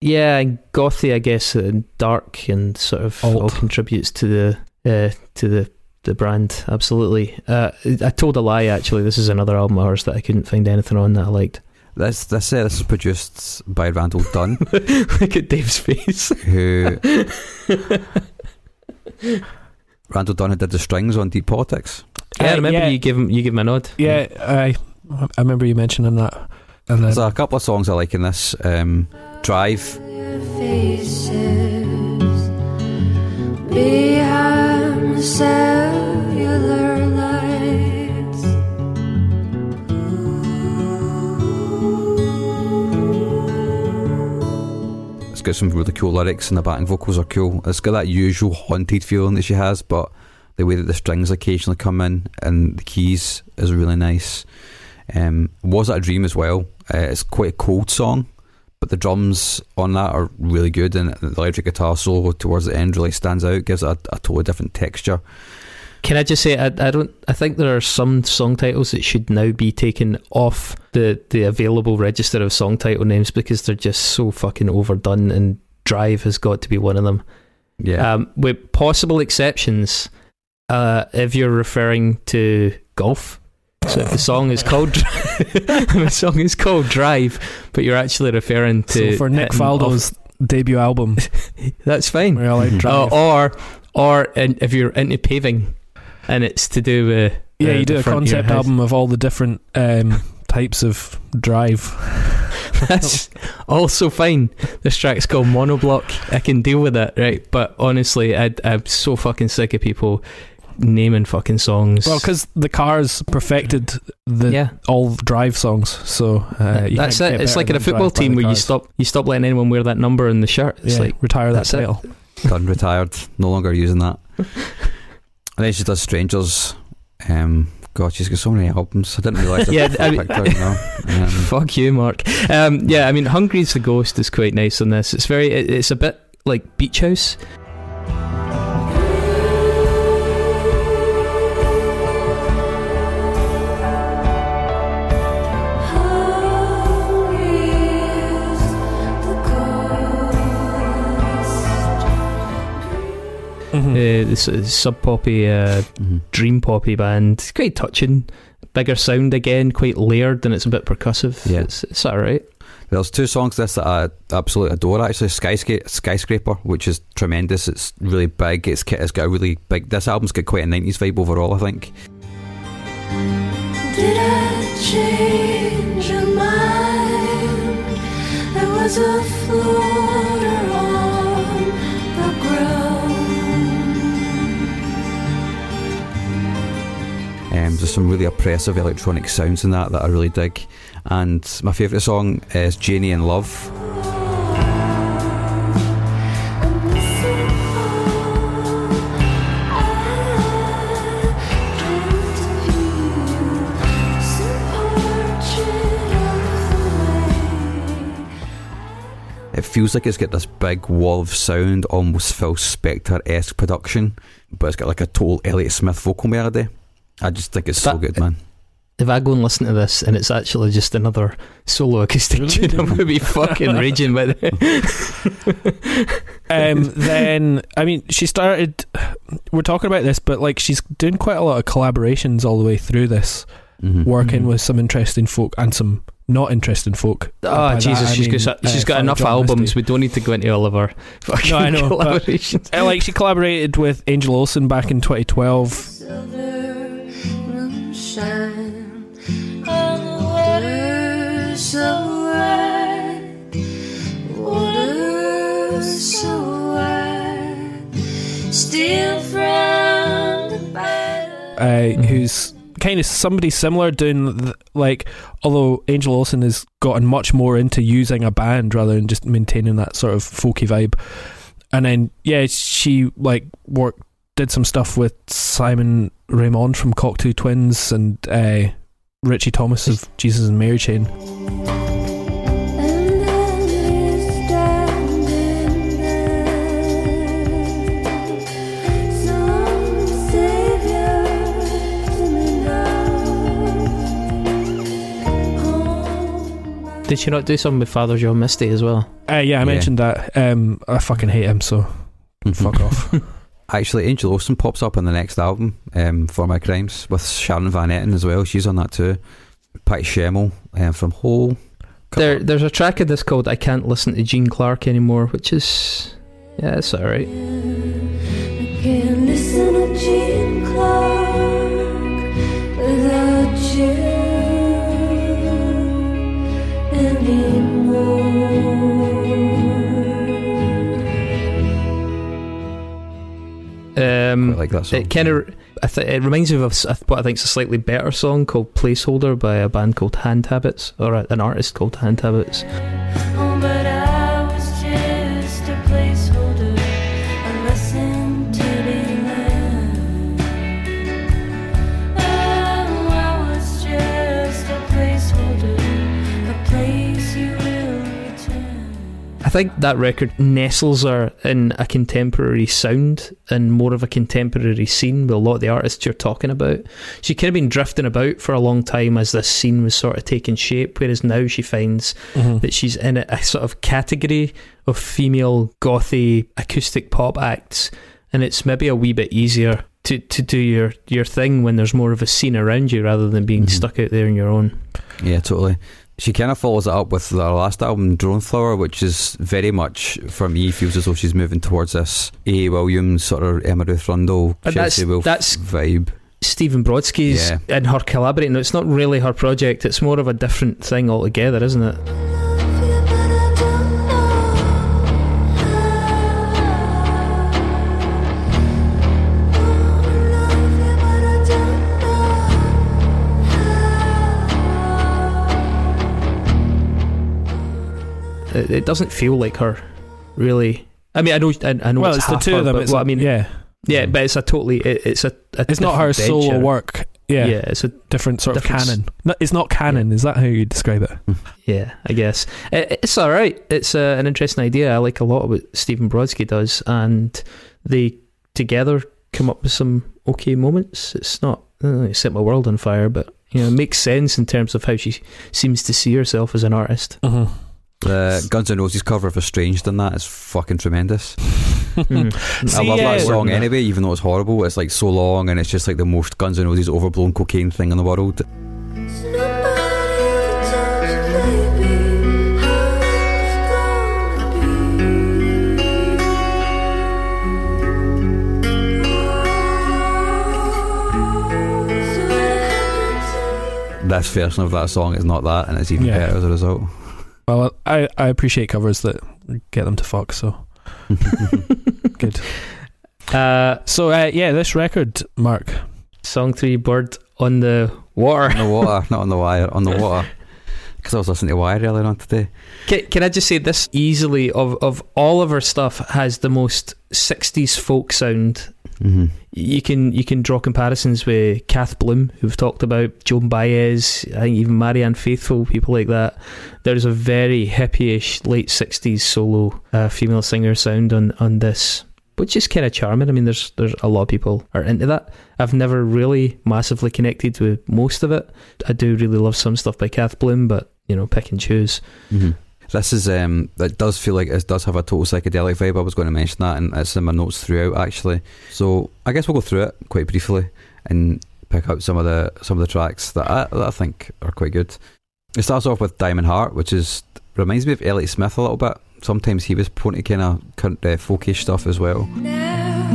Yeah, and gothy, I guess, and dark and sort of Alt. all contributes to the uh, to the the brand. Absolutely. Uh, I told a lie. Actually, this is another album of hers that I couldn't find anything on that I liked. This this uh, this is produced by Randall Dunn, Look at Dave's face. who Randall Dunn who did the strings on Deep Politics. Yeah, I Uh, remember yeah. you give him you give him a nod. Yeah, I I remember you mentioning that. And then, There's a couple of songs I like in this. Um, Drive, some really cool lyrics, and the backing vocals are cool. It's got that usual haunted feeling that she has, but the way that the strings occasionally come in and the keys is really nice. Um, Was That a Dream as well? Uh, it's quite a cold song, but the drums on that are really good, and the electric guitar solo towards the end really stands out, gives it a, a totally different texture. Can I just say I, I don't I think there are some song titles that should now be taken off the the available register of song title names because they're just so fucking overdone and Drive has got to be one of them. Yeah, Um, with possible exceptions, uh, if you're referring to golf. So if the song is called the song is called Drive, but you're actually referring to so for Nick hitting off- Faldo's debut album, that's fine. we're like Oh, or or in, if you're into paving, and it's to do with yeah, uh, you do a front of concept album of all the different um, types of drive. That's also fine. This track's called Monoblock. I can deal with that, right? But honestly, I, I'm so fucking sick of people naming fucking songs. Well, because the Cars perfected the yeah, all drive songs, so uh, you that's it. It's like in a football team the where you stop you stop letting anyone wear that number in the shirt. It's yeah, like retire that that's it. done, retired, no longer using that. and then she does Strangers. Um, God, she's got so many albums. I didn't realise. Yeah, I mean- picked her, you know. Um, Fuck you, Mark. Um, yeah, I mean, Hungry's the Ghost is quite nice on this. It's very, it, it's a bit like Beach House. Mhm. Uh, this is sub poppy, uh, mhm. dream poppy band. It's quite touching. Bigger sound again, quite layered, and it's a bit percussive. Yeah. It's, it's all right. There's two songs this that I absolutely adore. Actually, Skysca- Skyscraper, which is tremendous. It's really big. It's it's got a really big. This album's got quite a '90s vibe overall. I think. Did I change your mind? There was a floater Um, there's some really oppressive electronic sounds in that that I really dig. And my favourite song is Janie in Love. It feels like it's got this big wall of sound, almost Phil Spector esque production, but it's got like a total Elliott Smith vocal melody. I just think it's so That- good, man. If I go and listen to this and it's actually just another solo acoustic tune, I'm going to be fucking raging with it. um, then I mean, she started. We're talking about this, but like she's doing quite a lot of collaborations all the way through this, Mhm. working Mhm. with some interesting folk and some not interesting folk. Oh, By that, Jesus, I she's mean, got, she's uh, got enough John albums. Misty. We don't need to go into all of her fucking No, I know, but- collaborations. Uh, like she collaborated with Angel Olsen back in 2012. Silver who's kind of somebody similar doing like although Angel Olsen has gotten much more into using a band rather than just maintaining that sort of folky vibe. And then yeah she like worked did some stuff with Simon Raymonde from Cocteau Twins and uh, Richie Thomas of Jesus and Mary Chain And then he's standing there, some savior to me now. Home Did she not do something with Father John Misty as well? uh, yeah I Yeah. mentioned that um, I fucking hate him so fuck off Actually, Angel Olsen pops up on the next album, um, For My Crimes, with Sharon Van Etten as well. She's on that too. Patty Schemel um, from Hole. There, there's a track of this called "I Can't Listen to Gene Clark Anymore," which is yeah, it's all Um, like that song. It kind of th- it reminds me of a what I think is a slightly better song called "Placeholder" by a band called Hand Habits, or a, an artist called Hand Habits. I think that record nestles her in a contemporary sound and more of a contemporary scene with a lot of the artists you're talking about. She could have been drifting about for a long time as this scene was sort of taking shape, whereas now she finds Mhm. that she's in a, a sort of category of female gothy acoustic pop acts, and it's maybe a wee bit easier to, to do your, your thing when there's more of a scene around you rather than being Mhm. stuck out there on your own. Yeah, totally. She kind of follows it up with their last album, Drone Flower, which is very much, for me, feels as though she's moving towards this A. Williams, sort of Emma Ruth Rundle, that's- Chelsea Wolfe that's- vibe. Stephen Brodsky's Yeah. and her collaborating. It's not really her project, it's more of a different thing altogether, isn't it? It, it doesn't feel like her, really. I mean, I know, I, I know well, it's, it's the two her, of them. but It's what I mean, yeah, yeah, but it's a totally, it, it's a, a it's not her different solo venture. work. Yeah, yeah, it's a different sort Different of canon. No, it's not canon. Is that how you describe it? Yeah, I guess it, it's all right. It's uh, an interesting idea. I like a lot of what Stephen Brodsky does, and they together come up with some okay moments. It's not uh, it set my world on fire, but you know, it makes sense in terms of how she seems to see herself as an artist. Mm-hmm. The Guns N' Roses cover of Estranged in that is fucking tremendous. Mm. I love yeah, that song anyway, even though it's horrible. It's like so long and it's just like the most Guns N' Roses overblown cocaine thing in the world. This version of that song is not that, and it's even Yeah. better as a result. Well, I I appreciate covers that get them to fuck. So good. Uh, So uh, yeah, this record, Mark. song three, "Bird on the Water." on the water, not on the wire, on the water. Because I was listening to Wire earlier on today. Can, can I just say this easily? Of of all of her stuff, has the most '60s folk sound Mm-hmm. you can you can draw comparisons with Kath Bloom, who we've talked about, Joan Baez, I think even Marianne Faithfull, people like that. There's a very hippie-ish late '60s solo uh, female singer sound on on this, which is kind of charming. I mean, there's there's a lot of people are into that. I've never really massively connected with most of it. I do really love some stuff by Kath Bloom, but you know, pick and choose. Mm-hmm. This is um, it does feel like it does have a total psychedelic vibe. I was going to mention that, and it's in my notes throughout actually. So I guess we'll go through it quite briefly and pick out some of the some of the tracks that I, that I think are quite good. It starts off with Diamond Heart, which is reminds me of Elliott Smith a little bit. Sometimes he was prone to kind of uh, folkish stuff as well. Now,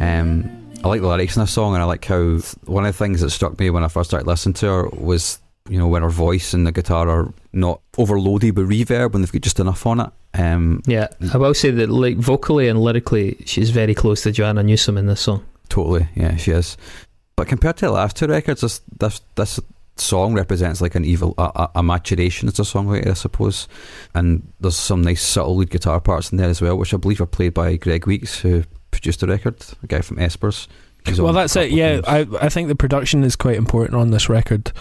Um, I like the lyrics in this song, and I like how one of the things that struck me when I first started listening to her was, you know, when her voice and the guitar are not overloaded with reverb when they've got just enough on it. Um, Yeah, I will say that like vocally and lyrically, she's very close to Joanna Newsom in this song. totally, yeah, she is. But compared to the last two records, this this, this song represents like an evil a, a, maturation as a songwriter, I suppose. And there's some nice subtle lead guitar parts in there as well, which I believe are played by Greg Weeks, who produced the record, a guy from Espers. He's Well, that's it. Yeah. I I think the production is quite important on this record.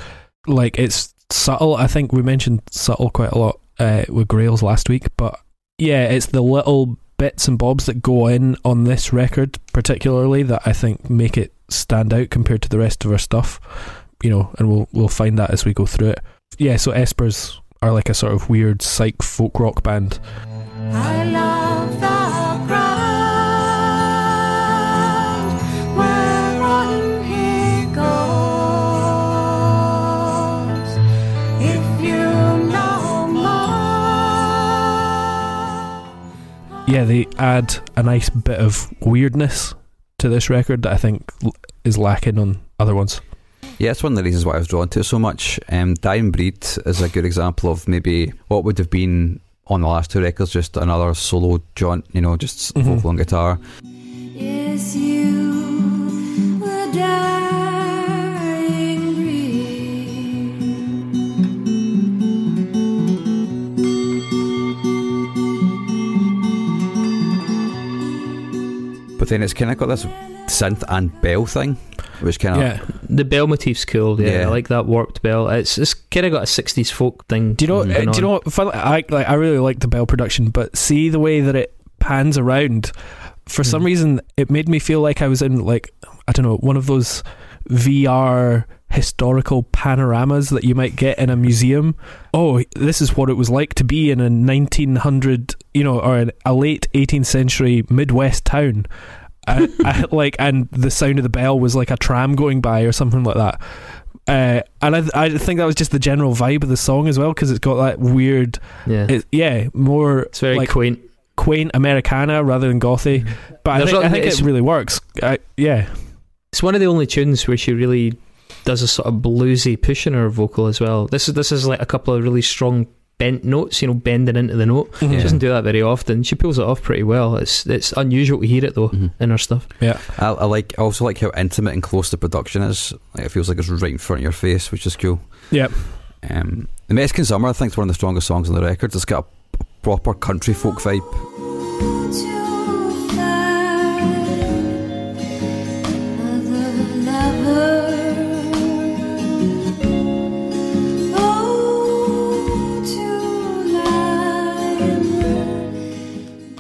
Like it's subtle. I think we mentioned subtle quite a lot uh, with Grails last week, but yeah, it's the little bits and bobs that go in on this record, particularly that I think make it stand out compared to the rest of our stuff. You know, and we'll we'll find that as we go through it. Yeah, so Espers are like a sort of weird psych folk rock band. Yeah, they add a nice bit of weirdness to this record that I think is lacking on other ones. Yeah, it's one of the reasons why I was drawn to it so much. Um, Dying Breed is a good example of maybe what would have been on the last two records, just another solo jaunt, you know, just Mhm. vocal and guitar. Yes, you were dying then it's kind of got this synth and bell thing, which kind of yeah. The bell motif's cool. Yeah, Yeah. I like that warped bell. It's it's kind of got a '60s folk thing. Do you know? going uh, do you know? What, I like. I really like the bell production, but see the way that it pans around. For some Mhm. reason, it made me feel like I was in like I don't know one of those VR historical panoramas that you might get in a museum. Oh, this is what it was like to be in a 1900, you know, or a late 18th century Midwest town. I, I, like, and the sound of the bell was like a tram going by or something like that. Uh, and I, I think that was just the general vibe of the song as well because it's got that weird, Yeah, it, yeah, more it's very like quaint. quaint Americana rather than gothy. But I There's think, I think it really works. I, yeah, It's one of the only tunes where she really does a sort of bluesy push in her vocal as well. This is this is like a couple of really strong bent notes, you know, bending into the note. Mhm. She doesn't do that very often. She pulls it off pretty well. It's it's unusual to hear it though Mhm. in her stuff. Yeah, I, I like I also like how intimate and close the production is. Like, it feels like it's right in front of your face, which is cool. Yep. Um, the Mexican Summer, I think, is one of the strongest songs on the record. It's got a proper country folk vibe.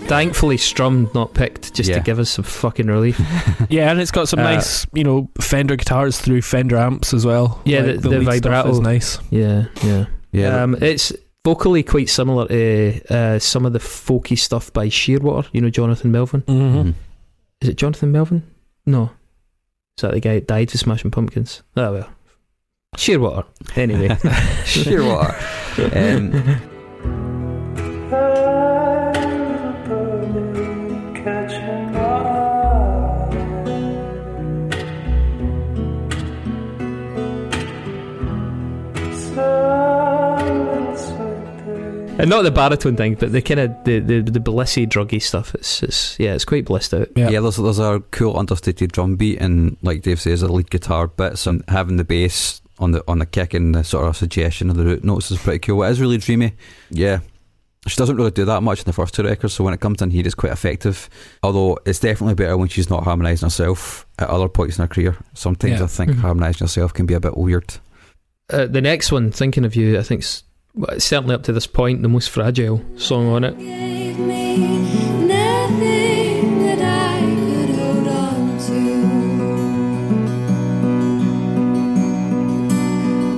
Thankfully, strummed, not picked, just Yeah. to give us some fucking relief. yeah, and it's got some Uh, nice, you know, Fender guitars through Fender amps as well. Yeah, Like, the- the lead stuff vibrato. is nice. yeah, yeah. Yeah, Um, it's vocally quite similar to uh, some of the folky stuff by Shearwater. You know, Jonathan Melvin. Mm-hmm. Mhm. Is it Jonathan Melvin? No. Is that the guy that died for Smashing Pumpkins? Oh well. Shearwater. Anyway. sure what. Um, and not the baritone thing, but the kind of the, the the blissy druggy stuff. It's it's yeah, it's quite blissed out. Yeah. yeah, there's there's a cool understated drum beat and like Dave says, the lead guitar bits and having the bass on the on the kick and the sort of suggestion of the root notes is pretty cool. It is really dreamy. Yeah. She doesn't really do that much in the first two records, so when it comes in here, it's quite effective. Although it's definitely better when she's not harmonising herself at other points in her career. Sometimes Yeah. I think Mhm. harmonising herself can be a bit weird. Uh, the next one, thinking of you, I think is well, it's certainly up to this point the most fragile song on it. Gave me nothing that I could hold on to.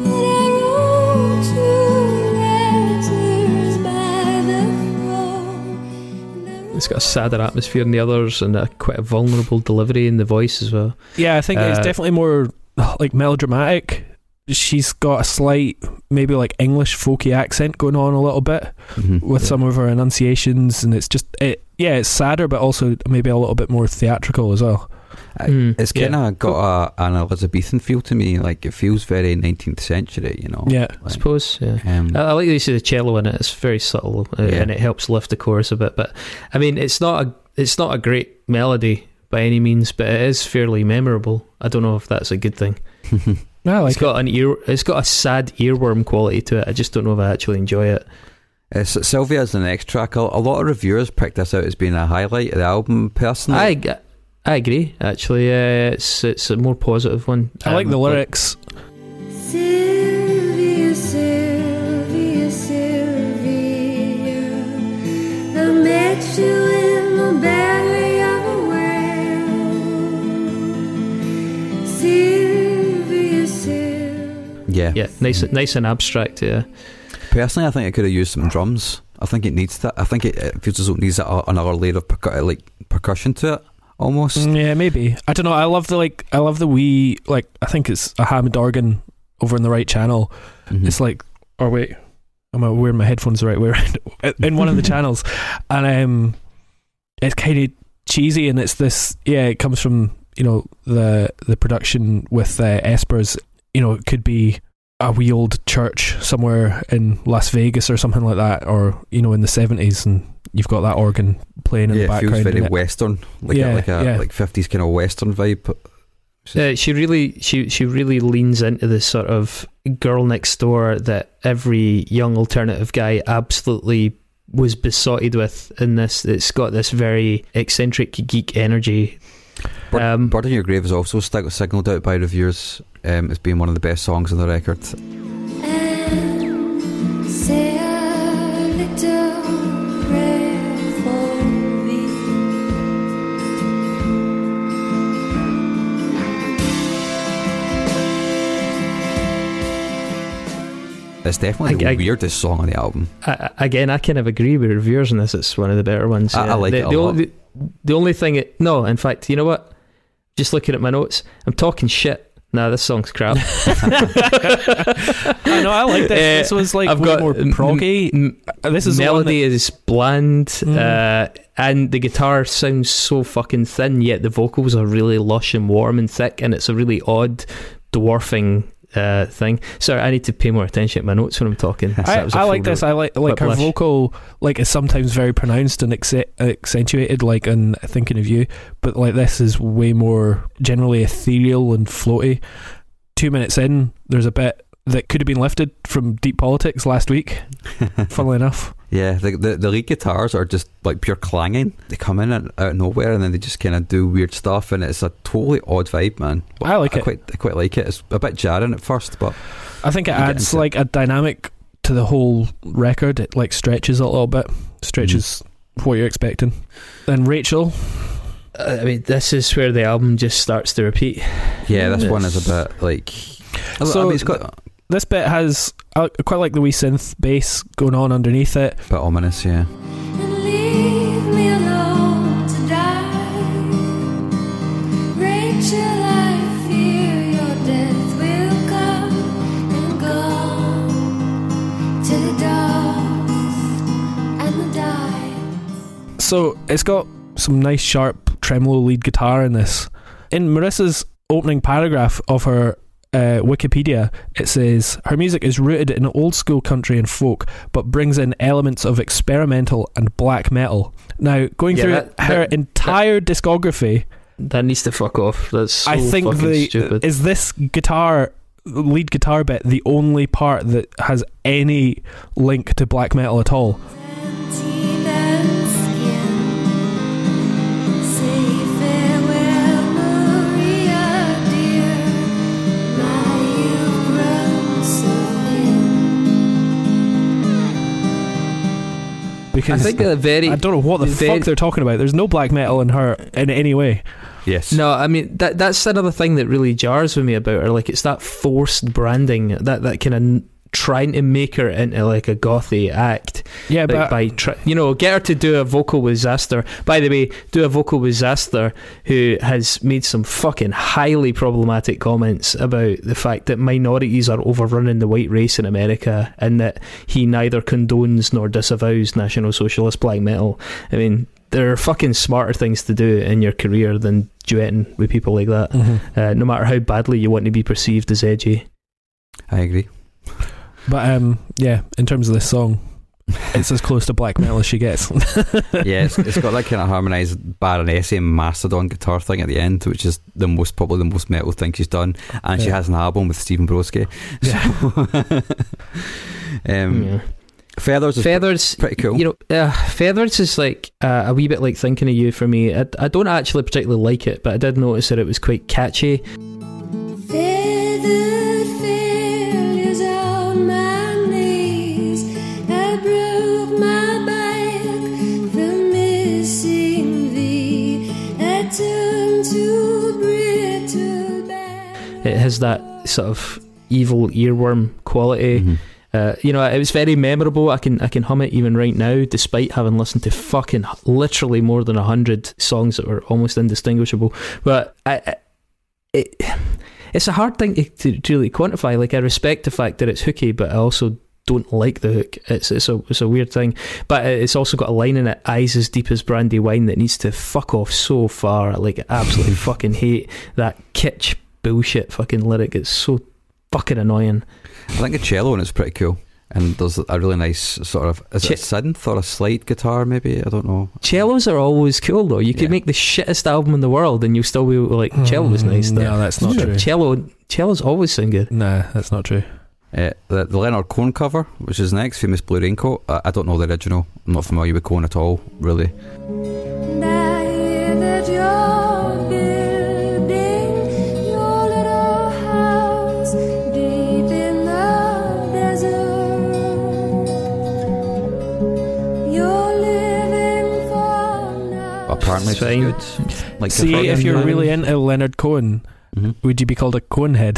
But I wrote two letters by the phone. and I It's got a sadder atmosphere than the others, and a quite a vulnerable delivery in the voice as well. Yeah, I think it's Uh, definitely more like melodramatic. She's got a slight, maybe like English folky accent going on a little bit Mhm. with Yeah. some of her enunciations, and it's just it. Yeah, it's sadder, but also maybe a little bit more theatrical as well. Mm, It's kind of got a, an Elizabethan feel to me. Like it feels very 19th century, you know. Yeah, I suppose. Yeah. Um, I I like that you see the cello in it. It's very subtle, uh, Yeah. and it helps lift the chorus a bit. But I mean, it's not a it's not a great melody by any means, but it is fairly memorable. I don't know if that's a good thing. I like it's got an ear. It's got a sad earworm quality to it. I just don't know if I actually enjoy it. Uh, Sylvia is the next track. A, a lot of reviewers picked this out as being a highlight of the album. Personally, I, I agree. Actually, uh, it's it's a more positive one. I like Um, the lyrics. Sylvia, Sylvia, Sylvia, I met you in the belly yeah. Yeah, nice, nice and abstract. Yeah, Personally, I think it could have used some drums. I think it needs that. I think it, it feels as though it needs a, another layer of percu- like percussion to it, almost. Mm, Yeah, maybe. I don't know. I love the like. I love the wee like. I think it's a Hammond organ over in the right channel. Mhm. It's like, or wait, am I wearing my headphones the right way around? in one of the channels, and um, it's kind of cheesy, and it's this. Yeah, it comes from you know the the production with uh, Espers. You know, it could be a wee old church somewhere in Las Vegas or something like that, or you know, in the seventies, and you've got that organ playing in yeah, the it feels background. very and it- western, like Yeah, a, like a yeah. like fifties kind of western vibe. Uh, she really she she really leans into this sort of girl next door that every young alternative guy absolutely was besotted with in this. It's got this very eccentric geek energy. Bird, Um, Bird in Your Grave is also st- signalled out by reviewers um, as being one of the best songs on the record. And say a little prayer for me. It's definitely the I- I- weirdest song on the album. I, again, I kind of agree with reviewers on this. It's one of the better ones. I- I like the, it a the lot. Only, the only thing, it, no, in fact, you know what? Just looking at my notes, I'm talking shit. Nah, this song's crap. I know. I like this. Uh, this was like I've way got more m- proggy. m- Uh, This is melody is bland, Mm. uh, and the guitar sounds so fucking thin. Yet the vocals are really lush and warm and thick, and it's a really odd dwarfing uh, thing. Sorry, I need to pay more attention to my notes when I'm talking. I, So that was a I, like this. I like like her vocal like is sometimes very pronounced and acce- accentuated, like in thinking of you. But like this is way more generally ethereal and floaty. Two minutes in, there's a bit that could have been lifted from Deep Politics last week. funnily enough, Yeah, the, the the lead guitars are just like pure clanging. They come in out out of nowhere and then they just kind of do weird stuff, and it's a totally odd vibe, man. But I like I it. quite I quite like it. It's a bit jarring at first, but I think it adds into it. like a dynamic to the whole record. It like stretches a little bit, stretches Mm-hmm. what you're expecting. Then Rachel, Uh, I mean, this is where the album just starts to repeat. yeah, this one is a bit like. I So mean, it's got this bit has I quite like the wee synth bass going on underneath it. a bit ominous, yeah. And leave me alone to die. Rachel, I fear your death will come and go to the dust and the die. So it's got some nice sharp tremolo lead guitar in this. In Marissa's opening paragraph of her uh, Wikipedia, it says her music is rooted in old school country and folk, but brings in elements of experimental and black metal. Now, going Yeah, through that- her that- entire discography, That needs to fuck off. That's so I think fucking the stupid. is this guitar lead guitar bit the only part that has any link to black metal at all. Because I think a very I don't know what the very- fuck they're talking about. There's no black metal in her in any way. Yes. No, I mean that that's another thing that really jars with me about her. Like it's that forced branding, that that kind of n- trying to make her into like a gothy act. Yeah, Like but by try, you know, get her to do a vocal with Xasthur. By the way, do a vocal with Xasthur, who has made some fucking highly problematic comments about the fact that minorities are overrunning the white race in America, and that he neither condones nor disavows National Socialist black metal. I mean. There are fucking smarter things to do in your career than duetting with people like that. Mhm. Uh, no matter how badly you want to be perceived as edgy. I agree. But um, yeah, in terms of this song, it's as close to black metal as she gets. yeah, it's, it's got that kind of harmonised Baroness and Mastodon guitar thing at the end, which is the most probably the most metal thing she's done. And she has an album with Stephen Brodsky. So, um, Yeah. Feathers is Feathers, pretty cool. You know, uh, Feathers is like uh, a wee bit like thinking of you for me. I, I don't actually particularly like it, but I did notice that it was quite catchy. Feathered has that sort of evil earworm quality. Mhm. Uh, you know, it was very memorable. I can I can hum it even right now, despite having listened to fucking literally more than a hundred songs that were almost indistinguishable. But I, I- it, it's a hard thing to, to, to really quantify. Like I respect the fact that it's hooky, but I also don't like the hook. It's it's a it's a weird thing. But it's also got a line in it: "Eyes as deep as brandy wine," that needs to fuck off so far. Like I absolutely fucking hate that kitsch bullshit fucking lyric. It's so fucking annoying. I think a cello in it's pretty cool. And there's a really nice sort of is it a synth or a slide guitar maybe? I don't know. Cellos are always cool though. You could Yeah. make the shittest album in the world and you'll still be like cello was nice. Mm, though. No, that's not true. Cello cellos always sound good. Nah, that's not true. Uh, the, the Leonard Cohen cover, which is next, Famous Blue Raincoat. I, I don't know the original. I'm not familiar with Cohen at all, really. And Apparently, It's it's fine. good. Like See, if you're really into Leonard Cohen, Mhm. would you be called a Cohenhead?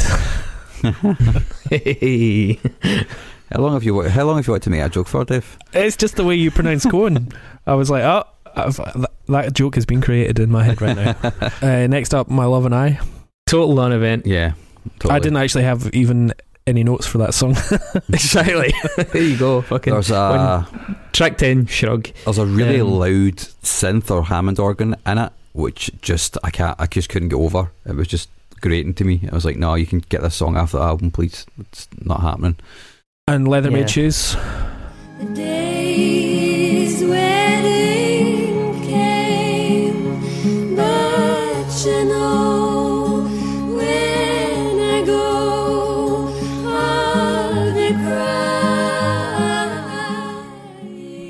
Hey. How long have you wa- How long have you wanted to make a joke for, Dave? it's just the way you pronounce Cohen. I was like, oh, I've, that, that joke has been created in my head right now. uh, next up, My Love and I. Total non-event. Yeah, totally. I didn't actually have even any notes for that song. exactly. there you go. Fucking There's a track ten. Shrug. there's a really Um, loud synth or Hammond organ in it, which just I can't I just couldn't get over. It was just grating to me. I was like, no, you can get this song after the album, please. It's not happening. and Leathermade Yeah. Shoes.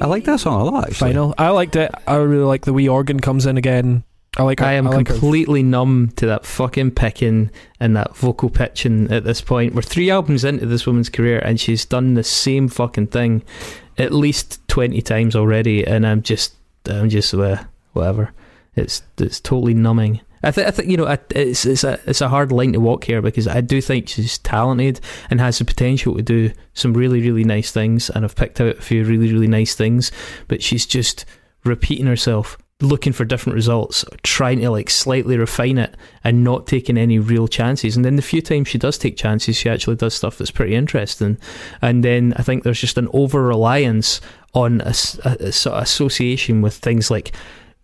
I like that song a lot. Actually. Final. I liked it. I really like the wee organ comes in again. I like. her- I am like her- completely numb to that fucking picking and that vocal pitching at this point. We're three albums into this woman's career and she's done the same fucking thing at least twenty times already, and I'm just, I'm just uh, whatever. It's it's totally numbing. I think I think you know it's it's a it's a hard line to walk here because I do think she's talented and has the potential to do some really really nice things, and I've picked out a few really really nice things, but she's just repeating herself looking for different results, trying to like slightly refine it and not taking any real chances. And then the few times she does take chances, she actually does stuff that's pretty interesting. And then I think there's just an over reliance on a, sort of association with things like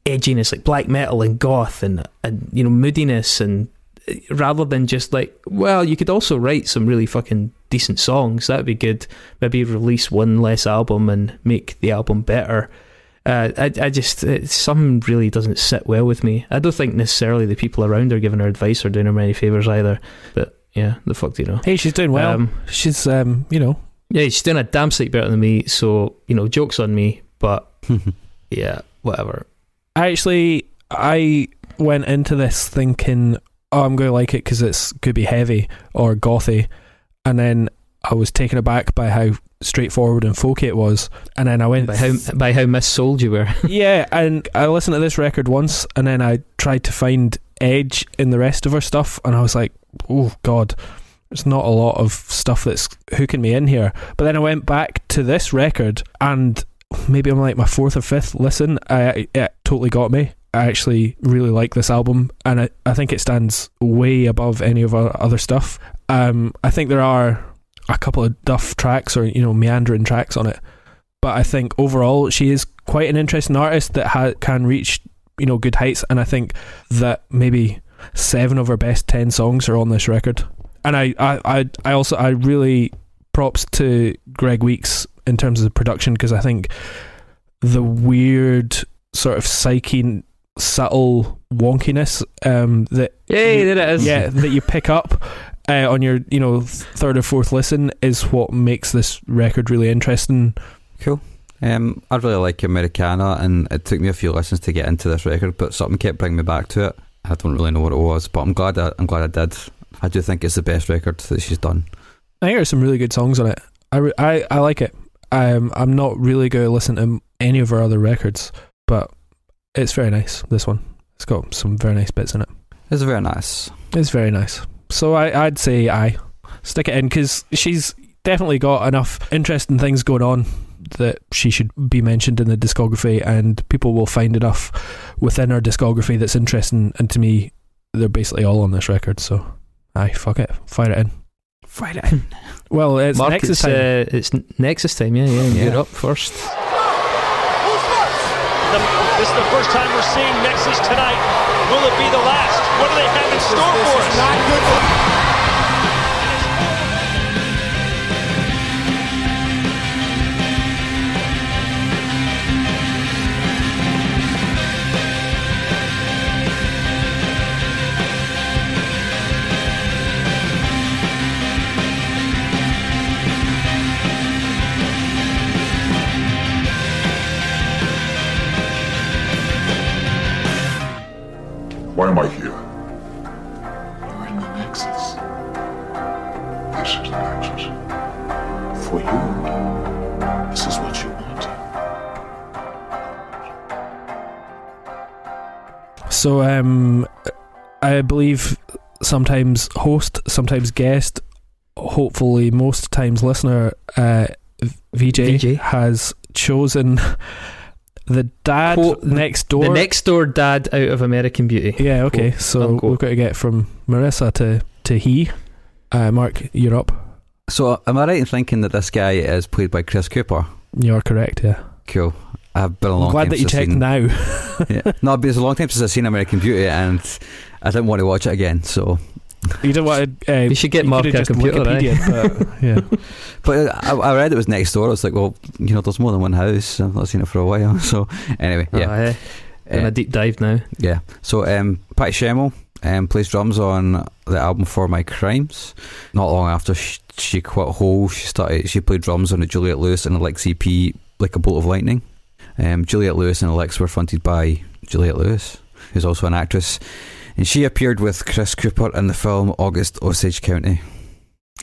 edginess, like black metal and goth and, and you know, moodiness and uh, rather than just like, well, you could also write some really fucking decent songs. That'd be good. Maybe release one less album and make the album better uh, I, I just it, some really doesn't sit well with me. I don't think necessarily the people around her giving her advice or doing her many favors either. But yeah, the fuck do you know? Hey, she's doing well. Um, she's, um, you know, Yeah, she's doing a damn sight better than me. So you know, jokes on me. But yeah, whatever. I actually I went into this thinking, oh, I'm going to like it because it's could be heavy or gothy, and then I was taken aback by how straightforward and folky it was, and then I went By how by how missold you were. yeah, and I listened to this record once, and then I tried to find edge in the rest of her stuff, and I was like, oh god, there's not a lot of stuff that's hooking me in here. But then I went back to this record, and maybe I'm like my fourth or fifth listen, I it totally got me. I actually really like this album, and I, I think it stands way above any of our other stuff. Um, I think there are a couple of duff tracks or you know meandering tracks on it, but I think overall she is quite an interesting artist that ha- can reach you know good heights, and I think that maybe seven of her best ten songs are on this record. And I, I, I, I also I really props to Greg Weeks in terms of the production because I think the weird sort of psyche subtle wonkiness um, that Yay, there it is. yeah that you pick up uh, on your you know third or fourth listen is what makes this record really interesting. Cool. Um, I really like Americana, and it took me a few listens to get into this record, but something kept bringing me back to it. I don't really know what it was, but I'm glad I, I'm glad I did. I do think it's the best record that she's done. I think there's some really good songs on it. I, re- I, I like it. Um, I'm not really going to listen to any of her other records, but it's very nice. This one, it's got some very nice bits in it. It's very nice. It's very nice. So I, I'd say I stick it in because she's definitely got enough interesting things going on that she should be mentioned in the discography, and people will find enough within her discography that's interesting. And to me, they're basically all on this record. So, aye, fuck it, fire it in. Fire it. Well, it's Mark, Nexus it's, time. uh, it's Nexus time. Yeah, yeah. Yeah. You're up first. The, this is the first time we're seeing Nexus tonight. Will it be the last? What do they have in store for us? Why am I here? You're in the Nexus. This is the Nexus. For you, this is what you want. So, um, I believe sometimes host, sometimes guest, hopefully most times listener, uh, VJ, VJ. has chosen the dad Quote, next door. The next door dad out of American Beauty. yeah, okay. Quote, so unquote. we've got to get from Marissa to to he. Uh, Mark, you're up. So, am I right in thinking that this guy is played by Chris Cooper? You're correct. Yeah. Cool. I've been a long I'm glad time that you checked seen- now. yeah. No, but it's a long time since I've seen American Beauty, and I didn't want to watch it again. So, you don't want to. Uh, You should get you Mark could've a just computer, eh? Wikipedia'd, but yeah. but I, I read it was next door. I was like, well, you know, there's more than one house. I've not seen it for a while. So, anyway, yeah, Oh, eh. In Uh, a deep dive now. yeah. So, um, Patty Schemel um, plays drums on the album For My Crimes. Not long after she, she quit Hole, she started. She played drums on the Juliette Lewis and Alex EP, like a bolt of lightning. Um, Juliette Lewis and Alex were fronted by Juliette Lewis, who's also an actress, and she appeared with Chris Cooper in the film August Osage County.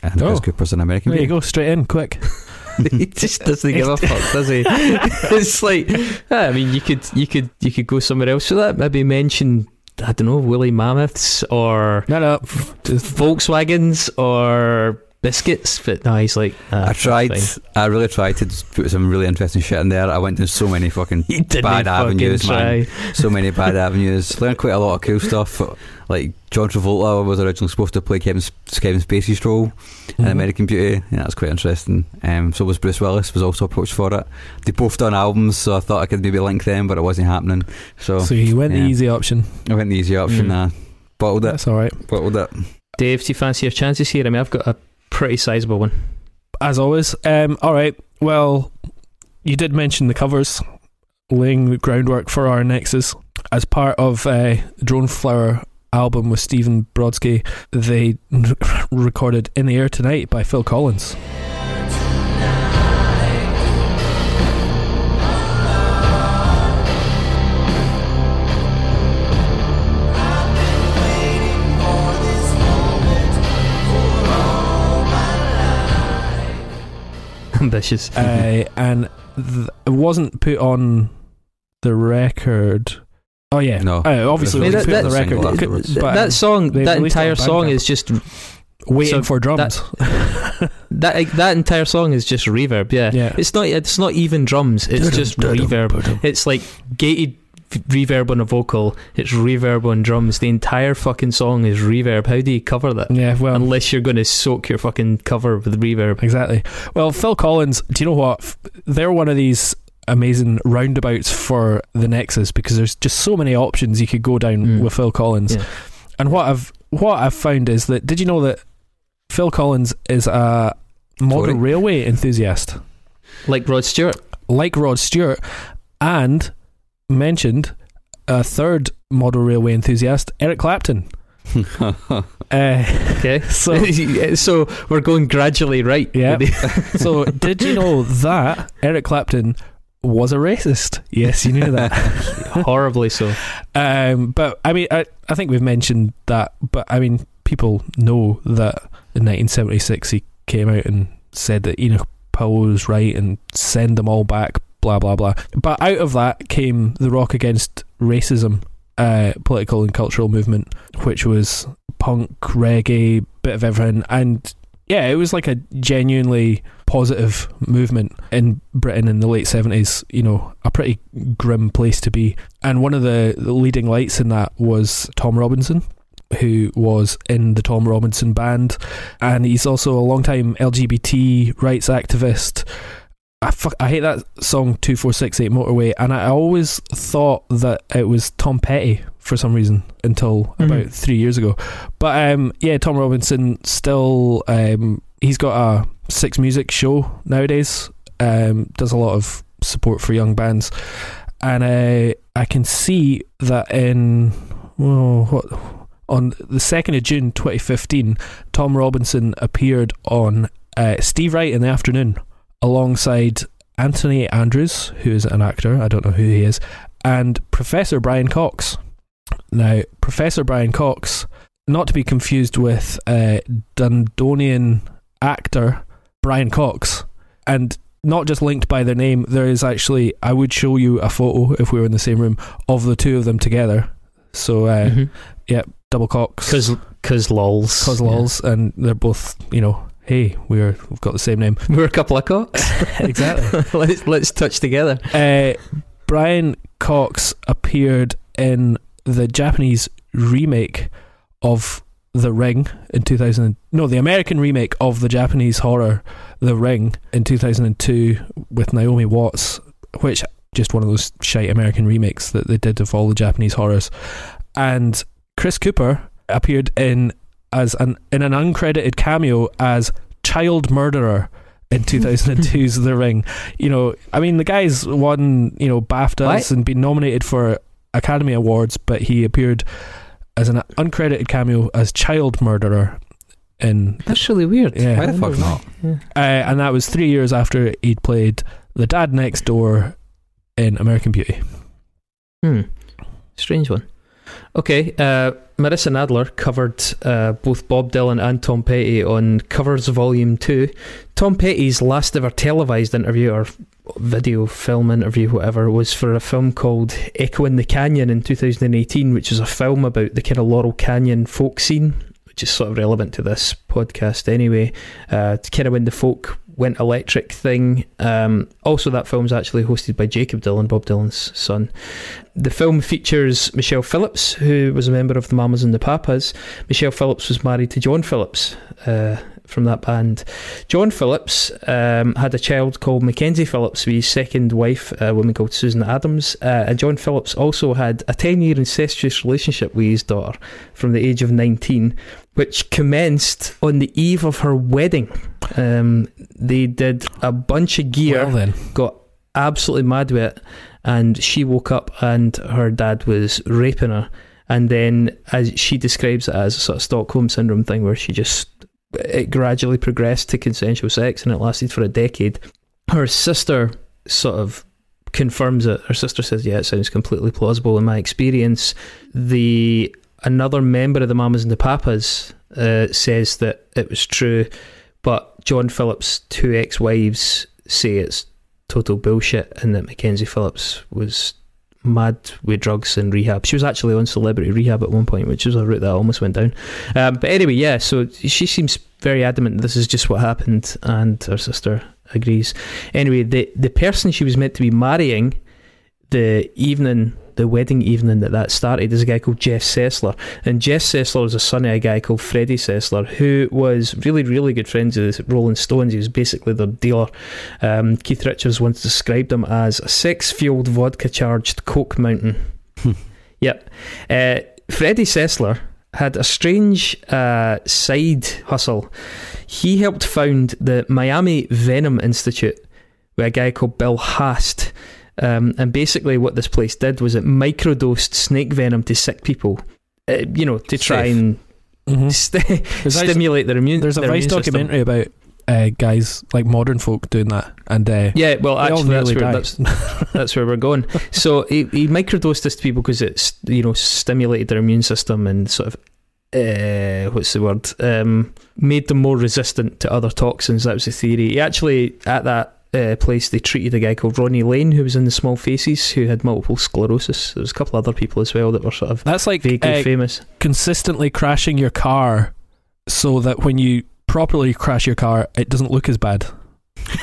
And Oh. Chris Cooper's an American. There you go, straight in, quick. he just doesn't give a fuck, does he? it's like, ah, I mean, you could, you could, you could go somewhere else with that. Maybe mention, I don't know, woolly mammoths or No, no. Volkswagens or biscuits. But no, he's like, nah, I tried. I really tried to put some really interesting shit in there. I went down so many fucking bad fucking avenues, try. man. so many bad avenues. Learned quite a lot of cool stuff. Like John Travolta was originally supposed to play Kevin, Kevin Spacey's role in Mhm. American Beauty, and that was quite interesting. Um, so was Bruce Willis was also approached for it. They both done albums, so I thought I could maybe link them, but it wasn't happening. So, So you went yeah. the easy option. I went the easy option. Mm. Uh, bottled it. That's all right. Bottled it. Dave, do you fancy your chances here? I mean, I've got a pretty sizable one. As always. Um, all right. Well, you did mention the covers, laying the groundwork for our Nexus. As part of uh, Drone Flower album with Stephen Brodsky, they recorded In the Air Tonight by Phil Collins. Ambitious. uh, and th- it wasn't put on the record. Oh yeah, No. Uh, obviously I it mean, was that- on the record. single It could- but that song, that released it on entire song is just waiting so for drums. that that entire song is just reverb. Yeah, Yeah. it's not it's not even drums. It's just reverb. It's like gated v- reverb on a vocal. It's reverb on drums. The entire fucking song is reverb. How do you cover that? yeah, well, Unless you're going to soak your fucking cover with reverb. Exactly. Well, Phil Collins, do you know what? They're one of these amazing roundabouts for the Nexus because there's just so many options you could go down Mm. with Phil Collins. Yeah. And what I've what I've found is that did you know that Phil Collins is a model Tory. railway enthusiast Like Rod Stewart. like Rod Stewart and mentioned a third model railway enthusiast, Eric Clapton. Uh, Okay, so so we're going gradually right. Yeah. so did you know that Eric Clapton was a racist? Yes, you knew that. horribly so. um, but I mean, I, I think we've mentioned that. But I mean, people know that in 1976 he came out and said that Enoch Powell was right and send them all back. Blah blah blah. But out of that came the Rock Against Racism uh, political and cultural movement, which was punk, reggae, bit of everything, and yeah, it was like a genuinely positive movement in Britain in the late seventies. You know, a pretty grim place to be. And one of the, the leading lights in that was Tom Robinson, who was in the Tom Robinson band, and he's also a long-time LGBT rights activist. I, fuck, I hate that song 2468 Motorway, and I always thought that it was Tom Petty for some reason until Mhm. about three years ago. But um, yeah, Tom Robinson still um, he's got a Six Music show nowadays. Um, does a lot of support for young bands, and uh, I can see that in well, what on the second of June, twenty fifteen, Tom Robinson appeared on uh, Steve Wright in the afternoon alongside Anthony Andrews, who is an actor. I don't know who he is, and Professor Brian Cox. Now, Professor Brian Cox, not to be confused with uh, Dundonian actor Brian Cox, and not just linked by their name, there is actually, I would show you a photo if we were in the same room of the two of them together. So, uh, Mhm. yeah, double Cox. Cause, cause lols. Cause lols, and they're both, you know, hey, we're, we've got the same name. We're a couple of cocks. exactly. let's let's touch together. Uh, Brian Cox appeared in the Japanese remake of The Ring in 2000. No, the American remake of the Japanese horror The Ring in 2002 with Naomi Watts, which just one of those shite American remakes that they did of all the Japanese horrors. And Chris Cooper appeared in as an in an uncredited cameo as child murderer in 2002's The Ring. You know, I mean, the guy's won, you know, BAFTAs What? and been nominated for Academy Awards, but he appeared as an uncredited cameo as child murderer in That's really weird. yeah, Why the fuck not? uh, and that was three years after he'd played the dad next door in American Beauty. Hmm. Strange one. Okay, uh, Marissa Nadler covered uh, both Bob Dylan and Tom Petty on Covers Volume 2. Tom Petty's last ever televised interview, or video, film interview, whatever, was for a film called Echo in the Canyon in 2018, which is a film about the kind of Laurel Canyon folk scene, which is sort of relevant to this podcast anyway. Uh, kind of when the folk went electric thing. Um, also, that film's actually hosted by Jakob Dylan, Bob Dylan's son. The film features Michelle Phillips, who was a member of the Mamas and the Papas. Michelle Phillips was married to John Phillips uh, from that band. John Phillips um, had a child called Mackenzie Phillips with his second wife, a woman called Susan Adams. Uh, and John Phillips also had a 10 year incestuous relationship with his daughter from the age of 19, which commenced on the eve of her wedding. Um, they did a bunch of gear Well then, got absolutely mad with it, and she woke up and her dad was raping her. And then, as she describes it as a sort of Stockholm syndrome thing, where she just it gradually progressed to consensual sex, and it lasted for a decade. Her sister sort of confirms it. Her sister says, "Yeah, it sounds completely plausible in my experience." The another member of the Mamas and the Papas uh, says that it was true, but John Phillips' two ex-wives say it's total bullshit and that Mackenzie Phillips was mad with drugs and rehab. She was actually on celebrity rehab at one point, which was a route that almost went down. Um, but anyway, yeah, so she seems very adamant this is just what happened, and her sister agrees. Anyway, the the person she was meant to be marrying the evening the wedding evening that that started is a guy called Jeff Sessler. And Jeff Sessler is a son of a guy called Freddie Sessler who was really really good friends with the Rolling Stones. He was basically their dealer. Um, Keith Richards once described him as a sex fueled vodka charged coke mountain. Yep. Uh, Freddie Sessler had a strange uh, side hustle. He helped found the Miami Venom Institute with a guy called Bill Haast um, and basically, what this place did was it microdosed snake venom to sick people, uh, you know, to try Safe. and Mhm. st- stimulate their immune. there's a their Vice immune system. documentary about uh, guys like modern folk doing that, and uh, Yeah, well, actually, that's where, that's, that's where we're going. So he, he microdosed this to people because it's you know stimulated their immune system and sort of uh, what's the word um, made them more resistant to other toxins. That was the theory. He actually at that. Uh, place they treated a guy called Ronnie Lane who was in the Small Faces who had multiple sclerosis. There was a couple other people as well that were sort of that's like vaguely uh, famous. consistently crashing your car so that when you properly crash your car, it doesn't look as bad.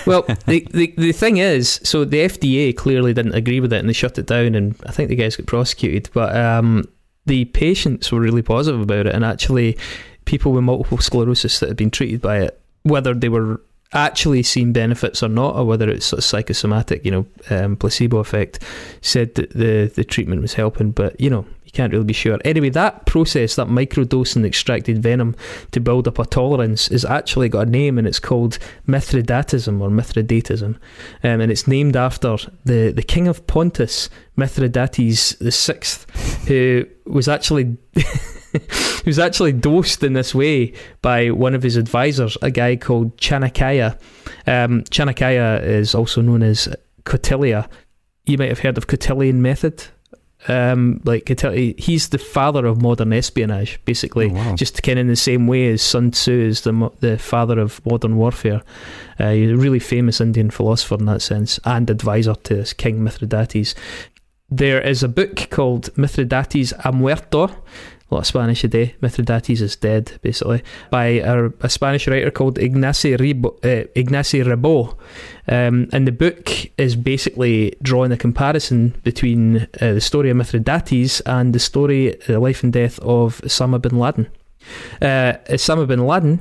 Well, the, the the thing is, so the FDA clearly didn't agree with it and they shut it down, and I think the guys got prosecuted. But um, the patients were really positive about it, and actually, people with multiple sclerosis that had been treated by it, whether they were actually seen benefits or not, or whether it's of psychosomatic, you know, um, placebo effect, said that the the treatment was helping. But you know, you can't really be sure. Anyway, that process, that microdosing extracted venom to build up a tolerance, is actually got a name, and it's called Mithridatism or Mithridatism, um, and it's named after the the king of Pontus, Mithridates the sixth, who was actually. He was actually dosed in this way by one of his advisors, a guy called Chanakya. Um, Chanakya is also known as Kautilya. You might have heard of Cotillion method. Um, like he's the father of modern espionage, basically. Oh, wow. Just kind of in the same way as Sun Tzu is the the father of modern warfare. Uh, he's a really famous Indian philosopher in that sense, and advisor to King Mithridates. There is a book called Mithridates ha muerto. A lot of Spanish today. Mithridates is dead, basically, by a, a Spanish writer called Ignacio uh, Ribot. Um, and the book is basically drawing a comparison between uh, the story of Mithridates and the story, the life and death of Osama bin Laden. Uh, Osama bin Laden,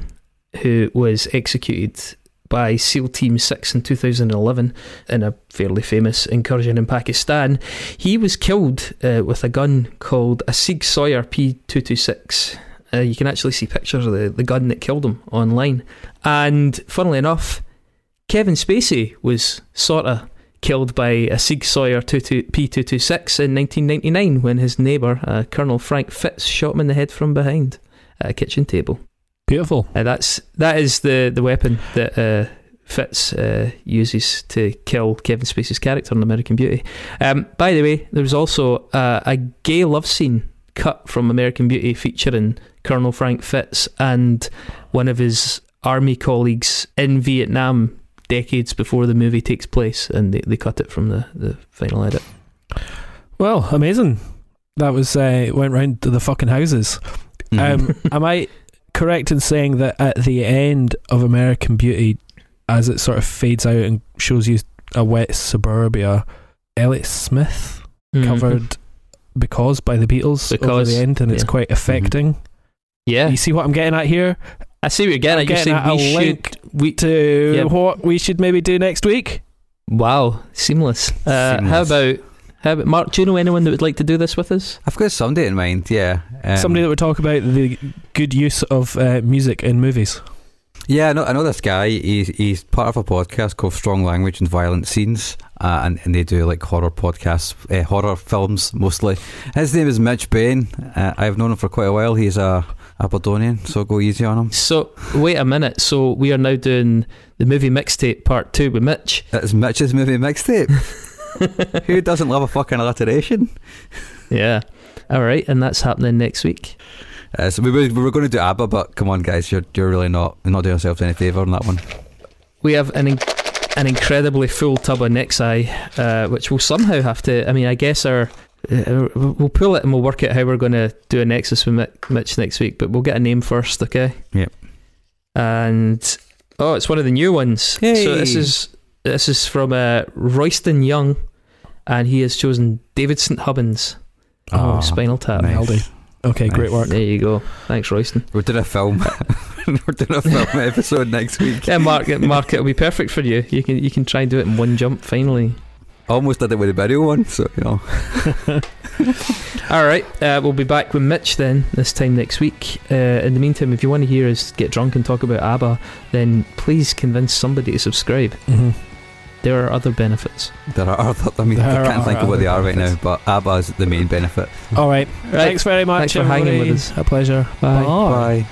who was executed by SEAL Team 6 in 2011 in a fairly famous incursion in Pakistan, he was killed uh, with a gun called a Sig Sauer P226. Uh, you can actually see pictures of the, the gun that killed him online. And funnily enough, Kevin Spacey was sort of killed by a Sig Sauer 22 P226 in 1999 when his neighbour, uh, Colonel Frank Fitts, shot him in the head from behind at a kitchen table. Beautiful. Uh, that's that is the the weapon that uh, Fitts uh, uses to kill Kevin Spacey's character in American Beauty. Um, by the way, there was also uh, a gay love scene cut from American Beauty featuring Colonel Frank Fitts and one of his army colleagues in Vietnam decades before the movie takes place, and they, they cut it from the, the final edit. Well, amazing. That was uh, went round to the fucking houses. Mhm. Um, am I correct in saying that at the end of American Beauty, as it sort of fades out and shows you a wet suburbia, Elliott Smith Mhm. covered "Because" by the Beatles over Because, the end, and it's quite affecting. Yeah, You see what I'm getting at here? I see what you're getting I'm. You're getting saying at we a link should. We, To Yeah. what we should maybe do next week. wow, seamless. Uh, How about how about Mark? Do you know anyone that would like to do this with us? I've got somebody in mind, yeah. Um, Somebody that would talk about the good use of uh, music in movies. Yeah, I know, I know this guy. He's, he's part of a podcast called Strong Language and Violent Scenes, uh, and, and they do like horror podcasts, uh, horror films mostly. His name is Mitch Bain. Uh, I've known him for quite a while. He's a Aberdonian, so go easy on him. So wait a minute. So we are now doing the movie mixtape part two with Mitch. That's Mitch's movie mixtape. Who doesn't love a fucking alliteration? Yeah. All right, and that's happening next week. Uh, so we were, we were going to do ABBA, but come on, guys, you're you're really not you're not doing yourselves any favour on that one. We have an in- an incredibly full tub of Nexi, uh, which we'll somehow have to. I mean, I guess our. Uh, we'll pull it and we'll work out how we're going to do a Nexus with Mitch next week, but we'll get a name first, okay? Yep. And oh, it's one of the new ones. So this is this is from uh, Royston Young, and he has chosen David St Hubbins. Oh, Ah, Spinal Tap. nice. Nailed it. Okay, great work. There you go. Thanks, Royston. We're doing a film. we're doing a film episode next week. Yeah, Mark. Mark, it'll be perfect for you. You can you can try and do it in one jump. Finally. Almost did it with the video one, so you know. All right, uh, we'll be back with Mitch then this time next week. Uh, in the meantime, if you want to hear us get drunk and talk about ABBA, then please convince somebody to subscribe. hmm There are other benefits. There are other, I mean, There I can't think of what they other are right now, benefits. but ABBA is the main benefit. All right. Right. Thanks very much. Thanks for hanging everybody. with us. A pleasure. Bye. Bye.